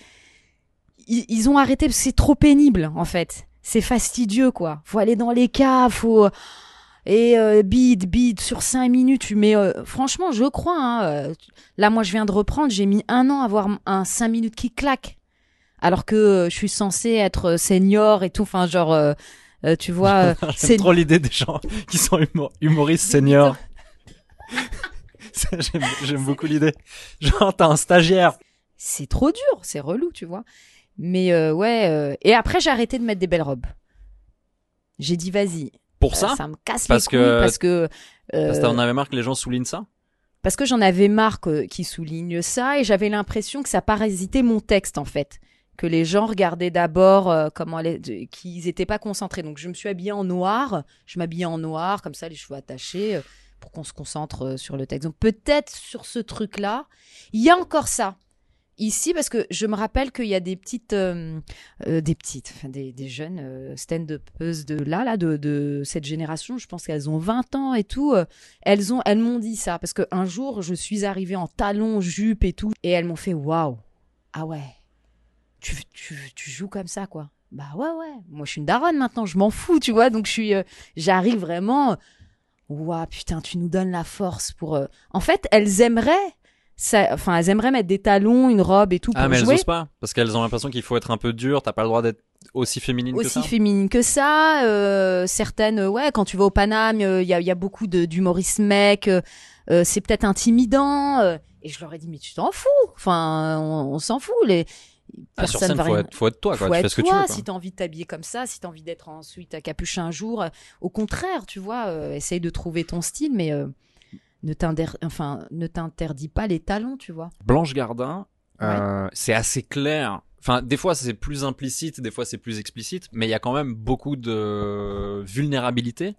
Speaker 3: ils, ont arrêté parce que c'est trop pénible en fait. C'est fastidieux quoi. Faut aller dans les caves, faut et euh, bide bide sur cinq minutes. Tu mets euh, franchement, je crois. Hein, euh, là, moi, je viens de reprendre. J'ai mis un an à avoir un cinq minutes qui claque, alors que euh, je suis censée être senior et tout. Enfin, genre, euh, tu vois, euh, (laughs) c'est
Speaker 2: trop l'idée des gens (laughs) qui sont humo- humoristes seniors. (laughs) J'aime beaucoup l'idée. Genre, t'as un stagiaire.
Speaker 3: c'est trop dur, c'est relou, tu vois. Mais euh, ouais. euh, Et après, j'ai arrêté de mettre des belles robes. J'ai dit vas-y.
Speaker 2: Pour ça
Speaker 3: ça me casse
Speaker 2: Parce
Speaker 3: les couilles
Speaker 2: que-
Speaker 3: parce que
Speaker 2: Parce que t'en avais marre que les gens soulignent ça
Speaker 3: parce que j'en avais marre que- qui souligne ça et j'avais l'impression que ça parasitait mon texte en fait que les gens regardaient d'abord euh, comment les, qu'ils étaient pas concentrés. Donc je me suis habillée en noir. Je m'habillais en noir comme ça les cheveux attachés euh, pour qu'on se concentre euh, sur le texte. Donc peut-être sur ce truc là il y a encore ça. Ici parce que je me rappelle qu'il y a des petites des petites des, des jeunes euh, stand-upeuses de là là de, cette génération. Je pense qu'elles ont 20 ans et tout elles ont elles m'ont dit ça. Parce que un jour je suis arrivée en talons jupe et tout et elles m'ont fait waouh! Ah ouais tu, tu, tu joues comme ça quoi bah ouais ouais moi je suis une daronne maintenant je m'en fous tu vois donc je suis euh, j'arrive vraiment waouh putain tu nous donnes la force pour euh, en fait elles aimeraient ça enfin elles aimeraient mettre des talons une robe et tout pour
Speaker 2: Ah, mais elles
Speaker 3: jouer
Speaker 2: osent pas. Parce qu'elles ont l'impression qu'il faut être un peu dur. T'as pas le droit d'être aussi féminine que
Speaker 3: aussi
Speaker 2: ça.
Speaker 3: féminine que ça. euh, certaines, euh, ouais, quand tu vas au Paname, il y, a, y a beaucoup de- d'humoristes mecs. euh, euh, c'est peut-être intimidant. euh, et je leur ai dit, mais tu t'en fous. Enfin, on, on s'en fout. Les
Speaker 2: Ah, sur scène,
Speaker 3: va
Speaker 2: faut être, faut être toi, quoi.
Speaker 3: faut
Speaker 2: Tu
Speaker 3: être
Speaker 2: fais ce que
Speaker 3: toi,
Speaker 2: tu veux. quoi.
Speaker 3: si t'as envie de t'habiller comme ça, si t'as envie d'être ensuite à capuche un jour, euh, au contraire, tu vois, euh, essaye de trouver ton style, mais euh, ne t'inter- enfin, ne t'interdis pas les talons, tu vois.
Speaker 2: Blanche Gardin, euh, c'est assez clair. Enfin, des fois c'est plus implicite, des fois c'est plus explicite, mais il y a quand même beaucoup de vulnérabilité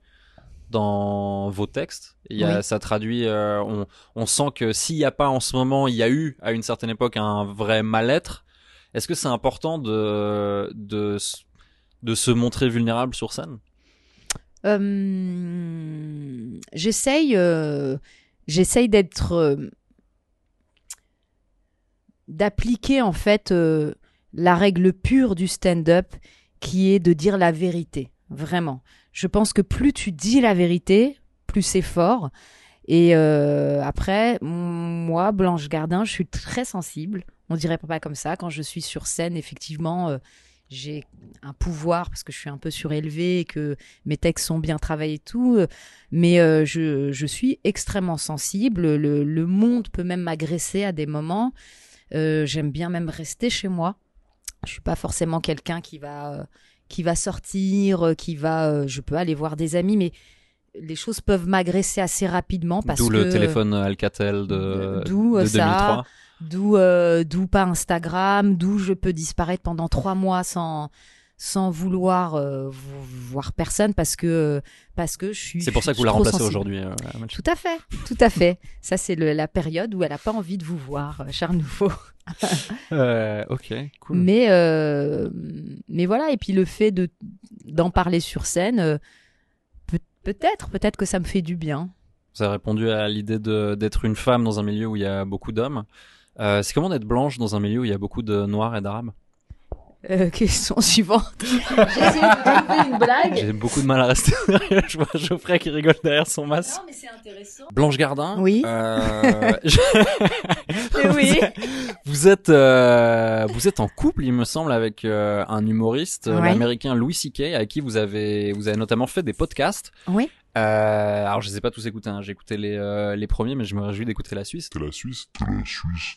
Speaker 2: dans vos textes. Il y a,
Speaker 3: Oui.
Speaker 2: Ça traduit, euh, on, on sent que s'il n'y a pas en ce moment, il y a eu à une certaine époque un vrai mal-être. Est-ce que c'est important de, de, de se montrer vulnérable sur scène?
Speaker 3: Euh, j'essaye euh, j'essaye d'être euh, d'appliquer en fait euh, la règle pure du stand-up qui est de dire la vérité vraiment. Je pense que plus tu dis la vérité plus c'est fort. Et après moi Blanche Gardin je suis très sensible on dirait pas comme ça quand je suis sur scène effectivement euh, j'ai un pouvoir parce que je suis un peu surélevée et que mes textes sont bien travaillés et tout, euh, mais euh, je, je suis extrêmement sensible. Le, le monde peut même m'agresser à des moments. Euh, J'aime bien même rester chez moi. Je suis pas forcément quelqu'un qui va qui va sortir, qui va, je peux aller voir des amis, mais les choses peuvent m'agresser assez rapidement parce
Speaker 2: D'où
Speaker 3: que
Speaker 2: le téléphone Alcatel de, de
Speaker 3: euh, ça.
Speaker 2: 2003.
Speaker 3: d'où euh, d'où pas Instagram, d'où je peux disparaître pendant trois mois sans sans vouloir euh, vo- voir personne parce que parce que je suis.
Speaker 2: C'est pour ça que vous la remplacez aujourd'hui. euh.
Speaker 3: Tout à fait, tout à fait. Ça c'est la période où elle a pas envie de vous voir, euh, cher nouveau. (laughs)
Speaker 2: Euh, ok, cool.
Speaker 3: Mais euh, mais voilà et puis le fait de d'en parler sur scène, euh, peut- peut-être peut-être que ça me fait du bien.
Speaker 2: Ça a répondu à l'idée d'être une femme dans un milieu où il y a beaucoup d'hommes. Euh, c'est comment d'être blanche dans un milieu où il y a beaucoup de noirs et d'arabes
Speaker 3: Euh, (laughs) question suivante. (laughs) J'essaie de trouver une blague.
Speaker 2: J'ai beaucoup de mal à rester (laughs) sérieux. Je vois Geoffrey qui rigole derrière son masque.
Speaker 3: Non mais c'est intéressant.
Speaker 2: Blanche Gardin
Speaker 3: Oui.
Speaker 2: euh, je-
Speaker 3: oui.
Speaker 2: Vous êtes, euh, vous êtes en couple, il me semble, avec euh, un humoriste,
Speaker 3: Ouais.
Speaker 2: l'américain Louis C.K., avec qui vous avez, vous avez notamment fait des podcasts.
Speaker 3: Oui.
Speaker 2: Euh, alors, je les ai pas tous écoutés, hein. j'ai écouté les, euh, les premiers, mais je me réjouis d'écouter la Suisse.
Speaker 7: C'était la Suisse. La Suisse.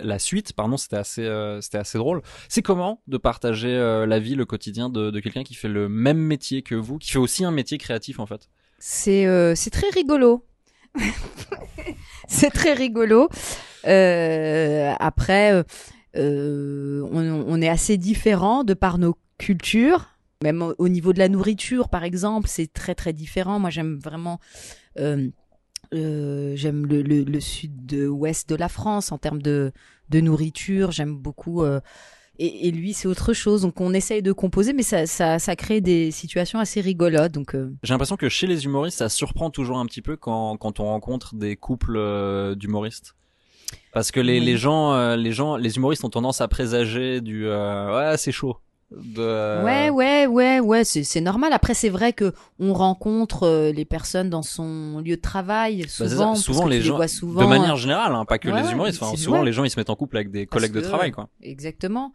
Speaker 2: La suite, pardon, c'était assez, euh, c'était assez drôle. C'est comment de partager euh, la vie, le quotidien de, de quelqu'un qui fait le même métier que vous, qui fait aussi un métier créatif en fait?
Speaker 3: C'est euh, c'est très rigolo. (laughs) c'est très rigolo. Euh, après, on, on est assez différents de par nos cultures. Même au, au niveau de la nourriture, par exemple, c'est très très différent. Moi, j'aime vraiment. euh, euh, j'aime le, le, le sud-ouest de la France en termes de, de nourriture. J'aime beaucoup. euh, et, et lui, c'est autre chose. Donc, on essaye de composer, mais ça, ça, ça crée des situations assez rigolotes. Donc, euh,
Speaker 2: J'ai l'impression que chez les humoristes, ça surprend toujours un petit peu quand, quand on rencontre des couples d'humoristes. Parce que les,
Speaker 3: Oui.
Speaker 2: les gens, les gens, les humoristes ont tendance à présager du ouais c'est chaud. De, euh,
Speaker 3: Ouais, ouais, ouais, ouais, c'est c'est normal. Après, c'est vrai que on rencontre euh, les personnes dans son lieu de travail
Speaker 2: bah,
Speaker 3: souvent. parce
Speaker 2: souvent les gens,
Speaker 3: souvent.
Speaker 2: de manière générale, hein, pas que
Speaker 3: Ouais,
Speaker 2: les
Speaker 3: ouais,
Speaker 2: humoristes. Enfin, souvent
Speaker 3: ouais.
Speaker 2: les gens ils se mettent en couple avec des collègues de travail quoi.
Speaker 3: Exactement.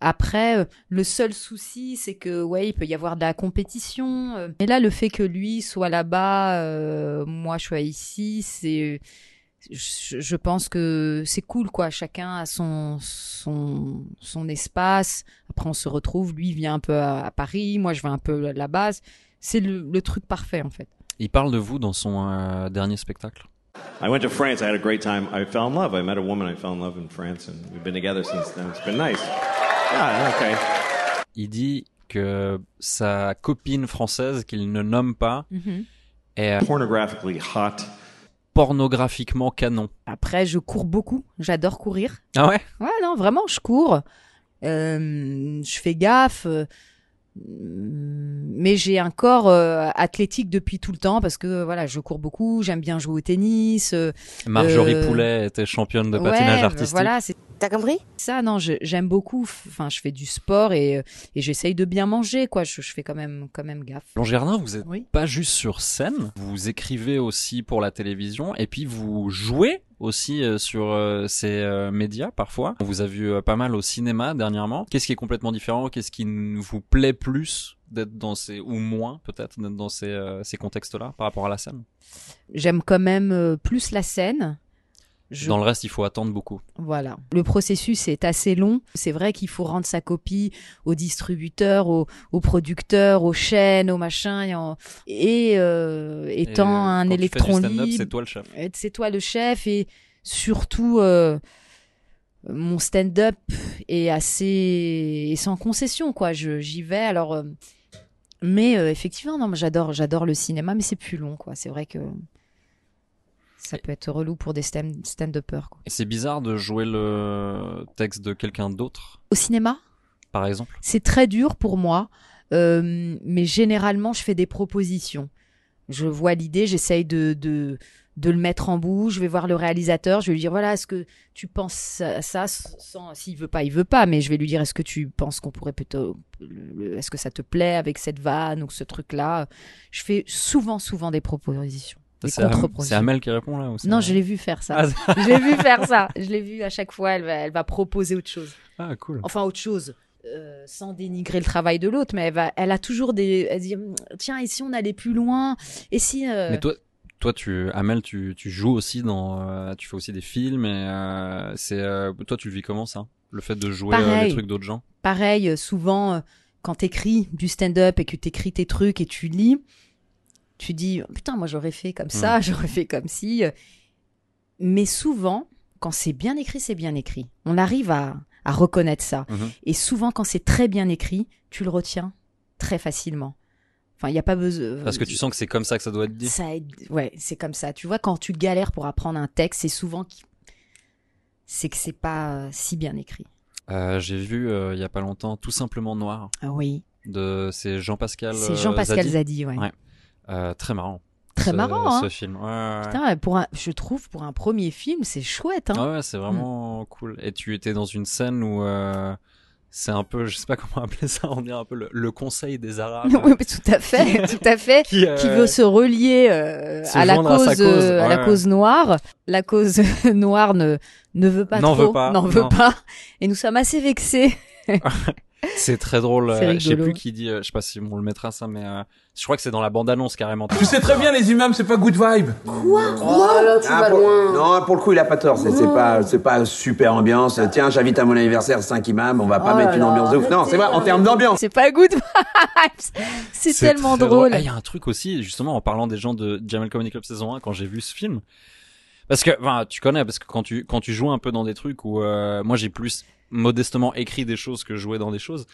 Speaker 3: Après, euh, le seul souci, c'est que ouais, il peut y avoir de la compétition. euh. Et là, le fait que lui soit là-bas, euh, moi je sois ici, c'est, je, je pense que c'est cool quoi. Chacun a son son son espace. Après, on se retrouve. Lui vient un peu à, à Paris, moi je vais un peu à la base. C'est le, le truc parfait en fait.
Speaker 2: Il parle de vous dans son euh, dernier spectacle.
Speaker 8: I went to France. I had a great time. I fell in love. I met a woman. I fell in love in France, and we've been together since then. It's been nice. Yeah, okay.
Speaker 2: Il dit que sa copine française qu'il ne nomme pas est euh,
Speaker 8: Pornographically hot.
Speaker 2: Pornographiquement canon.
Speaker 3: Après, je cours beaucoup. J'adore courir.
Speaker 2: Ah ouais?
Speaker 3: Ouais, non, vraiment, je cours. Euh, je fais gaffe. Euh, mais j'ai un corps euh, athlétique depuis tout le temps parce que voilà, je cours beaucoup, j'aime bien jouer au tennis. euh,
Speaker 2: Marjorie
Speaker 3: Euh,
Speaker 2: Poulet était championne de patinage artistique.
Speaker 3: Voilà, c'est
Speaker 9: T'as compris?
Speaker 3: ça. Non, je- j'aime beaucoup. Enfin, je fais du sport et, euh, et j'essaye de bien manger, quoi. Je, je fais quand même, quand même gaffe.
Speaker 2: Blanche Gardin, vous êtes
Speaker 3: Oui.
Speaker 2: pas juste sur scène, vous écrivez aussi pour la télévision et puis vous jouez aussi euh, sur euh, ces euh, médias parfois. On vous a vu pas mal au cinéma dernièrement. Qu'est-ce qui est complètement différent? Qu'est-ce qui vous plaît plus d'être dans ces ou moins peut-être d'être dans ces, ces contextes-là par rapport à la scène?
Speaker 3: J'aime quand même plus la scène. Je
Speaker 2: Dans le reste, il faut attendre beaucoup.
Speaker 3: Voilà. Le processus est assez long. C'est vrai qu'il faut rendre sa copie aux distributeurs, aux, aux producteurs, aux chaînes, aux machins. Et, en- et, euh, étant
Speaker 2: euh,
Speaker 3: un électron libre,
Speaker 2: c'est toi le chef.
Speaker 3: et c'est toi le chef et surtout euh, mon stand-up est assez est sans concession quoi. J'y vais alors. euh, mais euh, effectivement, non, j'adore, j'adore le cinéma, mais c'est plus long, quoi. C'est vrai que ça peut être relou pour des stand- stand-uppers.
Speaker 2: Et c'est bizarre de jouer le texte de quelqu'un d'autre,
Speaker 3: Au cinéma,
Speaker 2: par exemple.
Speaker 3: c'est très dur pour moi, euh, mais généralement, je fais des propositions. Je vois l'idée, j'essaye de, de, de le mettre en bouche, je vais voir le réalisateur, je vais lui dire, voilà, est-ce que tu penses à ça sans, S'il veut pas, il veut pas, mais je vais lui dire, est-ce que tu penses qu'on pourrait plutôt... Est-ce que ça te plaît avec cette vanne ou ce truc-là? Je fais souvent, souvent des propositions.
Speaker 2: C'est Amel qui répond là ou
Speaker 3: Non, je l'ai vu faire ça.
Speaker 2: Ah, (laughs)
Speaker 3: je l'ai vu faire ça. Je l'ai vu à chaque fois, elle va, elle va proposer autre chose
Speaker 2: ah, cool.
Speaker 3: enfin autre chose euh, sans dénigrer le travail de l'autre mais elle va elle a toujours des elle dit tiens et si on allait plus loin? Et si euh,
Speaker 2: Mais toi, toi, tu, Amel, tu, tu joues aussi dans, euh, tu fais aussi des films et c'est, toi, tu le vis comment ça? Le fait de jouer les trucs d'autres gens?
Speaker 3: Pareil, souvent, quand t'écris du stand-up et que t'écris tes trucs et tu lis, tu dis putain, moi j'aurais fait comme ça, (laughs) j'aurais fait comme si. euh. Mais souvent, quand c'est bien écrit, c'est bien écrit. On arrive à, à reconnaître ça.
Speaker 2: Mhm.
Speaker 3: Et souvent, quand c'est très bien écrit, tu le retiens très facilement. Enfin, il n'y a pas besoin.
Speaker 2: Parce que tu sens que c'est comme ça que ça doit être dit.
Speaker 3: Ça Ouais, c'est comme ça. Tu vois, quand tu galères pour apprendre un texte, c'est souvent qui- c'est que c'est pas euh, si bien écrit.
Speaker 2: Euh, J'ai vu euh, il y a pas longtemps Tout simplement Noir
Speaker 3: Ah oui,
Speaker 2: de c'est Jean-Pascal.
Speaker 3: c'est
Speaker 2: euh,
Speaker 3: Jean-Pascal
Speaker 2: Zadi.
Speaker 3: Zadi, ouais.
Speaker 2: Ouais. Euh, très marrant.
Speaker 3: Très
Speaker 2: ce-
Speaker 3: marrant, hein.
Speaker 2: Ce film. Ouais.
Speaker 3: Putain, pour un, je trouve pour un premier film, c'est chouette. Hein.
Speaker 2: Ah ouais, c'est vraiment cool. Et tu étais dans une scène où euh, c'est un peu, je sais pas comment (laughs) appeler ça, on dirait un peu le, le conseil des Arabes. (laughs)
Speaker 3: oui, mais tout à fait, (laughs) tout à fait.
Speaker 2: Qui, euh,
Speaker 3: Qui veut se relier euh,
Speaker 2: se
Speaker 3: à la
Speaker 2: à
Speaker 3: cause,
Speaker 2: cause,
Speaker 3: euh, à la cause noire. La cause noire ne ne veut pas
Speaker 2: N'en
Speaker 3: trop,
Speaker 2: veut pas,
Speaker 3: n'en veut pas. Et nous sommes assez vexés. (laughs)
Speaker 2: C'est très drôle. Euh, je sais plus qui dit, euh, je sais pas si on le mettra ça, mais euh, je crois que c'est dans la bande-annonce carrément.
Speaker 7: Tu sais très bien, les imams, c'est pas good vibe.
Speaker 9: Ah, pour- Non, pour le coup, il a pas tort. C'est pas, c'est pas super ambiance. Tiens, j'invite à mon anniversaire 5 imams. On va pas
Speaker 3: Oh
Speaker 9: mettre
Speaker 3: là
Speaker 9: une ambiance de ouf. Non, c'est vrai, en termes d'ambiance.
Speaker 3: C'est pas good vibes. (laughs) C'est tellement drôle.
Speaker 2: Ah, Il y a un truc aussi, justement, en parlant des gens de Jamel Comedy Club saison 1, quand j'ai vu ce film. Parce que, enfin, tu connais, parce que quand tu, quand tu joues un peu dans des trucs où, euh, moi j'ai plus modestement écrit des choses que joué dans des choses.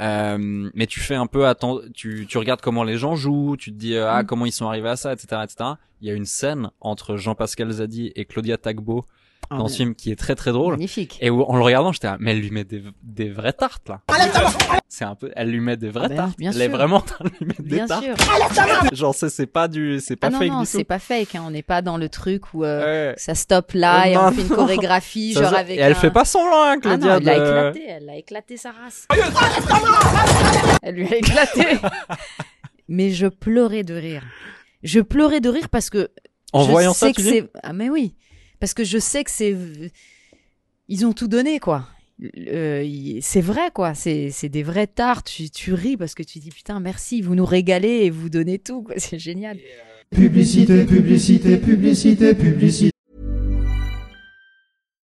Speaker 2: Euh, mais tu fais un peu attends, tu, tu regardes comment les gens jouent, tu te dis euh,
Speaker 3: Mm.
Speaker 2: ah comment ils sont arrivés à ça, etc., etc. Il y a une scène entre Jean-Pascal Zadi et Claudia Tagbo dans ce film qui est très très drôle.
Speaker 3: Magnifique.
Speaker 2: Et où, en le regardant, j'étais, là, mais elle lui met des, des vraies tartes, là. C'est un peu, elle lui met des vraies
Speaker 3: Ah ben,
Speaker 2: tartes.
Speaker 3: bien
Speaker 2: elle est
Speaker 3: sûr.
Speaker 2: vraiment en train de lui mettre
Speaker 3: Bien
Speaker 2: des tartes.
Speaker 3: sûr.
Speaker 2: Genre, c'est, c'est pas du, c'est pas
Speaker 3: Ah non,
Speaker 2: fake
Speaker 3: non,
Speaker 2: du
Speaker 3: c'est pas fake. Hein. On n'est pas dans le truc où euh,
Speaker 2: Ouais.
Speaker 3: ça stoppe là
Speaker 2: Euh,
Speaker 3: et
Speaker 2: non,
Speaker 3: on fait une
Speaker 2: non.
Speaker 3: chorégraphie, genre
Speaker 2: ça-
Speaker 3: avec.
Speaker 2: Et elle
Speaker 3: un-
Speaker 2: fait pas semblant, hein,
Speaker 3: Ah
Speaker 2: Claudia.
Speaker 3: non, elle l'a
Speaker 2: de-
Speaker 3: éclaté, elle a éclaté sa race. elle lui a éclaté. (laughs) mais je pleurais de rire. Je pleurais de rire parce que.
Speaker 2: En
Speaker 3: je
Speaker 2: voyant
Speaker 3: sais
Speaker 2: ça,
Speaker 3: que
Speaker 2: tu dis
Speaker 3: c'est. Ah, mais oui. Parce que je sais que c'est. Ils ont tout donné, quoi. Euh, c'est vrai, quoi. C'est des vraies tartes. Tu, tu ris parce que tu dis putain, merci, vous nous régalez et vous donnez tout, quoi. (laughs) C'est génial.
Speaker 1: Publicité, publicité, publicité, publicité.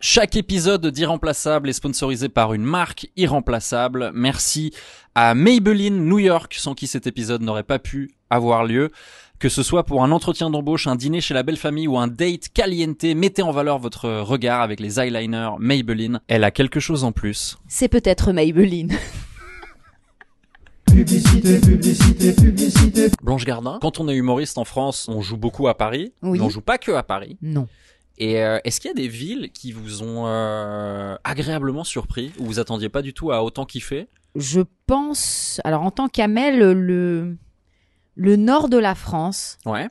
Speaker 2: Chaque épisode d'Irremplaçable est sponsorisé par une marque irremplaçable. Merci à Maybelline New York, sans qui cet épisode n'aurait pas pu avoir lieu. Que ce soit pour un entretien d'embauche, un dîner chez la belle famille ou un date caliente, mettez en valeur votre regard avec les eyeliners Maybelline. Elle a quelque chose en plus.
Speaker 3: C'est peut-être Maybelline. (laughs)
Speaker 1: Publicité, publicité, publicité.
Speaker 2: Blanche Gardin. Quand on est humoriste en France, on joue beaucoup à Paris,
Speaker 3: Oui.
Speaker 2: mais on joue pas que à Paris.
Speaker 3: Non.
Speaker 2: Et euh, est-ce qu'il y a des villes qui vous ont euh, agréablement surpris, où vous attendiez pas du tout à autant kiffer?
Speaker 3: Je pense. Alors, en tant qu'Amel, le, le nord de la France,
Speaker 2: Ouais.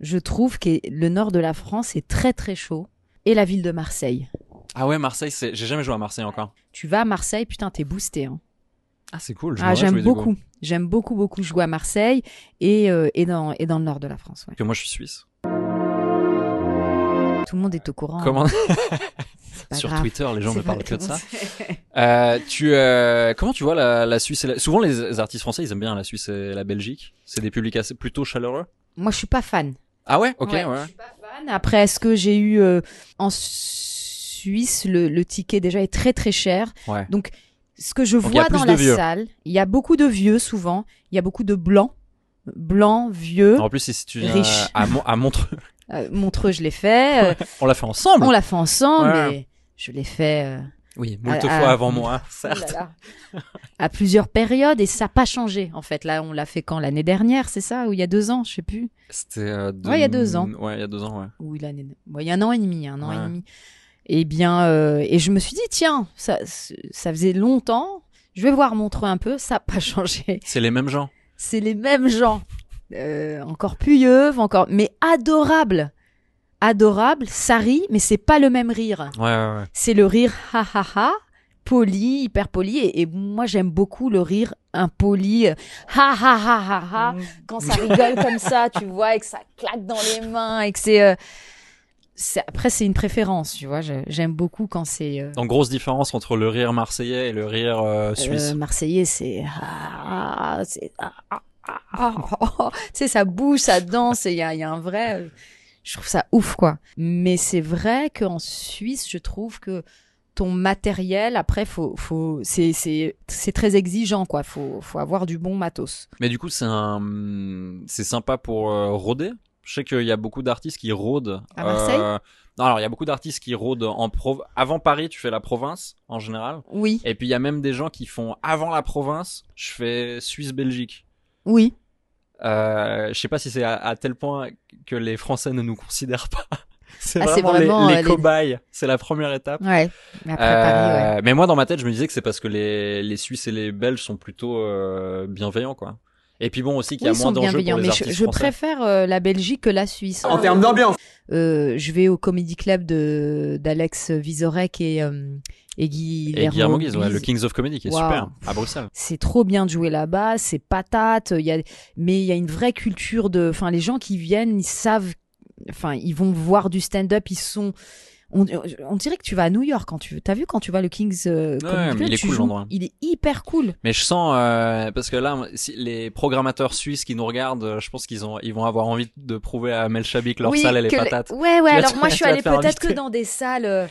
Speaker 3: je trouve que le nord de la France est très très chaud. Et la ville de Marseille.
Speaker 2: Ah ouais, Marseille, c'est... j'ai jamais joué à Marseille encore.
Speaker 3: Tu vas à Marseille, putain, t'es boosté. Hein.
Speaker 2: Ah, c'est cool. je
Speaker 3: Ah, j'aime beaucoup. J'aime beaucoup, beaucoup jouer à Marseille et, euh, et, dans, et dans le nord de la France. ouais.
Speaker 2: Que moi, je suis suisse.
Speaker 3: Tout le monde est au courant.
Speaker 2: Comment (laughs)
Speaker 3: pas
Speaker 2: Sur
Speaker 3: grave.
Speaker 2: Twitter, les gens ne parlent que de ça. (laughs) Euh, tu, euh, comment tu vois la, la Suisse et la... Souvent, les artistes français, ils aiment bien la Suisse et la Belgique. C'est des publics assez plutôt chaleureux.
Speaker 3: Moi, je suis pas fan.
Speaker 2: Ah ouais, ok, ouais.
Speaker 3: Je suis pas fan. Après, est-ce que j'ai eu euh, en Suisse le, le ticket déjà est très très cher.
Speaker 2: Ouais.
Speaker 3: Donc, ce que je
Speaker 2: Donc,
Speaker 3: vois dans la
Speaker 2: vieux.
Speaker 3: salle, il y a beaucoup de vieux souvent. Il y a beaucoup de blancs, blancs, vieux.
Speaker 2: En plus, si tu viens
Speaker 3: Riche.
Speaker 2: à, Mon- à Montreux, (laughs)
Speaker 3: Montreux, je l'ai fait. euh,
Speaker 2: on l'a fait ensemble.
Speaker 3: on l'a fait ensemble,
Speaker 2: Ouais.
Speaker 3: mais je l'ai fait. euh,
Speaker 2: Oui, moult fois
Speaker 3: à-
Speaker 2: avant moi, (laughs)
Speaker 3: Oh
Speaker 2: certes.
Speaker 3: là là. à plusieurs périodes et ça n'a pas changé en fait. Là, on l'a fait quand? L'année dernière, c'est ça? Ou il y a deux ans, je sais plus.
Speaker 2: C'était. euh,
Speaker 3: Ouais, il y a deux ans.
Speaker 2: Ouais, il y a deux ans, ouais.
Speaker 3: Ou l'année. ouais, il y a un an et demi, un an
Speaker 2: Ouais.
Speaker 3: et demi. Et bien, euh, et je me suis dit tiens, ça, ça faisait longtemps. Je vais voir Montreux un peu, ça n'a pas (laughs) changé.
Speaker 2: C'est les mêmes gens.
Speaker 3: C'est les mêmes gens, Euh, encore plus yeux, encore, mais adorables, adorable, ça rit, mais c'est pas le même rire.
Speaker 2: Ouais, ouais, ouais.
Speaker 3: C'est le rire ha ha ha, poli, hyper poli. Et, et moi, j'aime beaucoup le rire impoli, ha ha ha ha ha, quand ça rigole comme ça, tu vois, et que ça claque dans les mains, et que c'est. euh, c'est- après, c'est une préférence, tu vois. je- J'aime beaucoup quand c'est. euh,
Speaker 2: Donc grosse différence entre le rire marseillais et le rire euh, suisse.
Speaker 3: euh, marseillais, c'est. ah, c'est. ah, ah, ah, ah. tu sais, ça bouge, ça danse, et il y a, y a un vrai. Je trouve ça ouf, quoi. Mais c'est vrai qu'en Suisse, je trouve que ton matériel, après, faut, faut, c'est, c'est, c'est très exigeant, quoi. Faut, faut avoir du bon matos.
Speaker 2: Mais du coup, c'est un, c'est sympa pour euh, rôder. Je sais qu'il y a beaucoup d'artistes qui rôdent.
Speaker 3: À Marseille?
Speaker 2: euh, Non, alors il y a beaucoup d'artistes qui rôdent en prov. Avant Paris, tu fais la province en général.
Speaker 3: Oui.
Speaker 2: Et puis il y a même des gens qui font avant la province, je fais Suisse-Belgique.
Speaker 3: Oui.
Speaker 2: Euh, je sais pas si c'est à, à tel point que les Français ne nous considèrent pas. (laughs) C'est
Speaker 3: Ah,
Speaker 2: vraiment, les-
Speaker 3: vraiment,
Speaker 2: les,
Speaker 3: euh, les-
Speaker 2: cobayes. C'est la première étape.
Speaker 3: Ouais. Mais après
Speaker 2: Euh,
Speaker 3: Paris, ouais.
Speaker 2: Mais moi, dans ma tête, je me disais que c'est parce que les, les Suisses et les Belges sont plutôt euh, bienveillants, quoi. Et puis bon aussi qu'il y a moins d'enjeux pour les
Speaker 3: mais je,
Speaker 2: artistes
Speaker 3: je
Speaker 2: français.
Speaker 3: préfère euh, la Belgique que la Suisse.
Speaker 9: En termes d'ambiance.
Speaker 3: Euh, je vais au Comedy Club de d'Alex Vizorek et euh, et Guy
Speaker 2: Et Guillermo ouais, le Kings of Comedy qui est super à Bruxelles.
Speaker 3: C'est trop bien de jouer là-bas, c'est patate. Il y a, mais il y a une vraie culture de. Enfin, les gens qui viennent, ils savent. Enfin, ils vont voir du stand-up. Ils sont. On, on dirait que tu vas à New York quand tu veux. T'as vu quand tu vas le Kings euh,
Speaker 2: Ouais,
Speaker 3: Comedy
Speaker 2: mais
Speaker 3: Club,
Speaker 2: il est
Speaker 3: tu
Speaker 2: cool, l'endroit.
Speaker 3: Il est hyper cool.
Speaker 2: Mais je sens euh, parce que là, si les programmateurs suisses qui nous regardent, euh, je pense qu'ils ont, ils vont avoir envie de prouver à Mel Chabi que leur
Speaker 3: Oui,
Speaker 2: salle elle est patate.
Speaker 3: Ouais, ouais.
Speaker 2: Tu
Speaker 3: Alors moi, je suis allée peut-être que dans des salles. euh,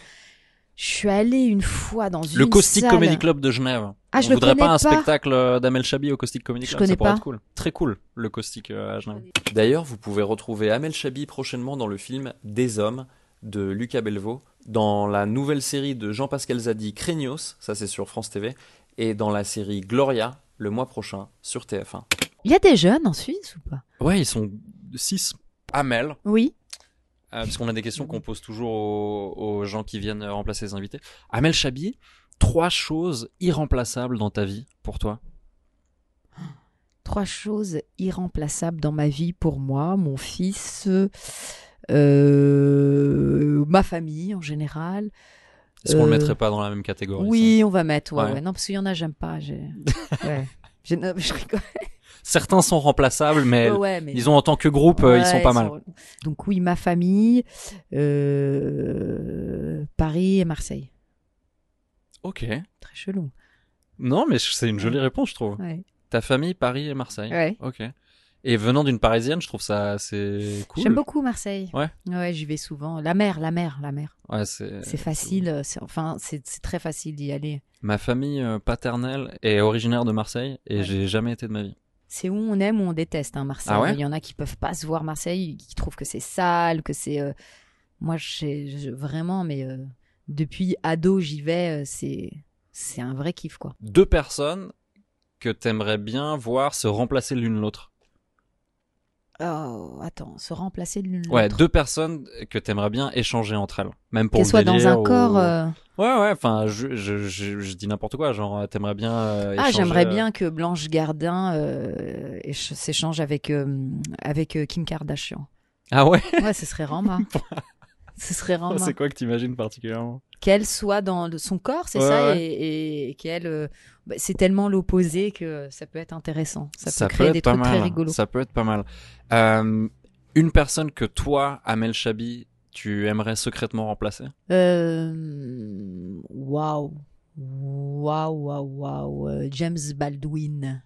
Speaker 3: Je suis allée une fois dans une
Speaker 2: Le Caustic
Speaker 3: salle.
Speaker 2: Comedy Club de Genève.
Speaker 3: Ah, je
Speaker 2: On
Speaker 3: le
Speaker 2: voudrait
Speaker 3: connais
Speaker 2: pas un
Speaker 3: pas.
Speaker 2: spectacle d'Amel Chabi au Caustic Comedy
Speaker 3: Je
Speaker 2: Club
Speaker 3: connais
Speaker 2: Ça pourrait
Speaker 3: pas.
Speaker 2: être cool. Très cool, le Caustic euh, à Genève. D'ailleurs, vous pouvez retrouver Amel Chabi prochainement dans le film Des Hommes de Lucas Belvaux, dans la nouvelle série de Jean-Pascal Zadi Craignos, ça c'est sur France TV, et dans la série Gloria le mois prochain sur TF1.
Speaker 3: Il y a des jeunes en Suisse ou pas?
Speaker 2: Ouais, ils sont 6. Amel,
Speaker 3: Oui.
Speaker 2: euh, parce qu'on a des questions qu'on pose toujours aux, aux gens qui viennent remplacer les invités. Amel Chabi, trois choses irremplaçables dans ta vie pour toi?
Speaker 3: Trois choses irremplaçables dans ma vie pour moi, mon fils, euh, ma famille en général.
Speaker 2: Est-ce qu'on le
Speaker 3: Euh,
Speaker 2: mettrait pas dans la même catégorie ça?
Speaker 3: Oui, on va mettre. Ouais,
Speaker 2: Ouais.
Speaker 3: ouais. Non, parce qu'il y en a, j'aime pas. (laughs) Ouais. Je rigole.
Speaker 2: Certains sont remplaçables, mais,
Speaker 3: Ouais, mais-
Speaker 2: disons en tant que groupe, euh, ils sont pas mal.
Speaker 3: Donc oui, ma famille, euh, Paris et Marseille.
Speaker 2: Ok.
Speaker 3: Très chelou.
Speaker 2: Non, mais c'est une jolie réponse, je trouve. Ta famille, Paris et Marseille.
Speaker 3: Ouais.
Speaker 2: Ok. Et venant d'une parisienne, je trouve ça assez cool.
Speaker 3: J'aime beaucoup Marseille.
Speaker 2: Ouais.
Speaker 3: Ouais, j'y vais souvent. La mer, la mer, la mer.
Speaker 2: Ouais, c'est.
Speaker 3: C'est facile. C'est enfin, c'est très facile d'y aller.
Speaker 2: Ma famille euh, paternelle est originaire de Marseille et j'ai jamais été de ma vie.
Speaker 3: C'est où on aime ou on déteste hein, Marseille.
Speaker 2: Ah ouais
Speaker 3: Il y en a qui peuvent pas se voir Marseille, qui trouvent que c'est sale, que c'est. euh, Moi, je- vraiment, mais euh, depuis ado, j'y vais. euh, c'est c'est un vrai kiff quoi.
Speaker 2: Deux personnes que t'aimerais bien voir se remplacer l'une l'autre.
Speaker 3: Oh, attends, se remplacer l'une l'autre.
Speaker 2: Ouais, deux personnes que t'aimerais bien échanger entre elles, même pour
Speaker 3: Qu'elles
Speaker 2: le
Speaker 3: soient dans un
Speaker 2: ou-
Speaker 3: corps. euh,
Speaker 2: Ouais, ouais. Enfin, je, je, je, je dis n'importe quoi. Genre, t'aimerais bien. euh,
Speaker 3: Ah, j'aimerais
Speaker 2: euh,
Speaker 3: bien que Blanche Gardin euh, éch- s'échange avec euh, avec euh, Kim Kardashian.
Speaker 2: Ah ouais? (laughs)
Speaker 3: Ouais, ce serait Rama. (laughs) ce serait Rama.
Speaker 2: C'est quoi que t'imagines particulièrement?
Speaker 3: Qu'elle soit dans son corps, c'est
Speaker 2: Ouais,
Speaker 3: ça,
Speaker 2: ouais.
Speaker 3: et, et qu'elle, euh, bah, c'est tellement l'opposé que ça peut être intéressant. Ça,
Speaker 2: Ça
Speaker 3: peut créer
Speaker 2: être
Speaker 3: des trucs très rigolos.
Speaker 2: Ça peut être pas mal. Euh, une personne que toi, Amel Chabi, tu aimerais secrètement remplacer?
Speaker 3: Euh, Waouh, waouh, waouh, waouh. euh, James Baldwin.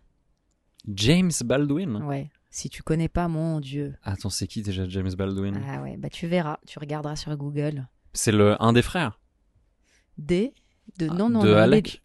Speaker 2: James Baldwin?
Speaker 3: Ouais. Si tu connais pas, mon Dieu.
Speaker 2: Attends, c'est qui déjà James Baldwin?
Speaker 3: Ah ouais, bah tu verras, tu regarderas sur Google.
Speaker 2: C'est le un des frères?
Speaker 3: D de non non
Speaker 2: de
Speaker 3: non,
Speaker 2: Alec?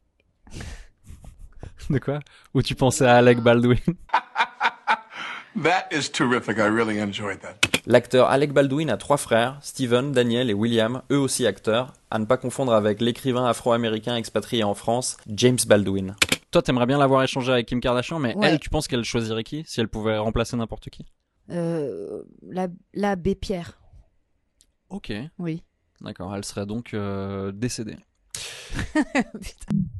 Speaker 2: (laughs) de quoi? Ou tu pensais à Alec Baldwin? (laughs)
Speaker 10: That is terrific. I really enjoyed that.
Speaker 2: L'acteur Alec Baldwin a trois frères, Steven, Daniel et William, eux aussi acteurs, à ne pas confondre avec l'écrivain afro-américain expatrié en France, James Baldwin. Toi, t'aimerais bien l'avoir échangé avec Kim Kardashian, mais
Speaker 3: Ouais.
Speaker 2: elle, tu penses qu'elle choisirait qui si elle pouvait remplacer n'importe qui?
Speaker 3: Euh, la l'abbé Pierre.
Speaker 2: Ok.
Speaker 3: Oui.
Speaker 2: D'accord, elle serait donc euh, décédée. (laughs)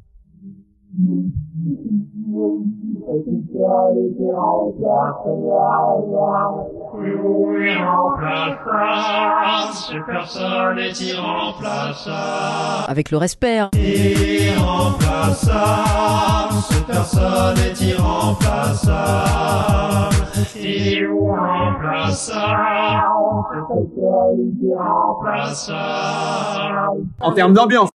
Speaker 1: Avec le respect. hein.
Speaker 9: En termes d'ambiance.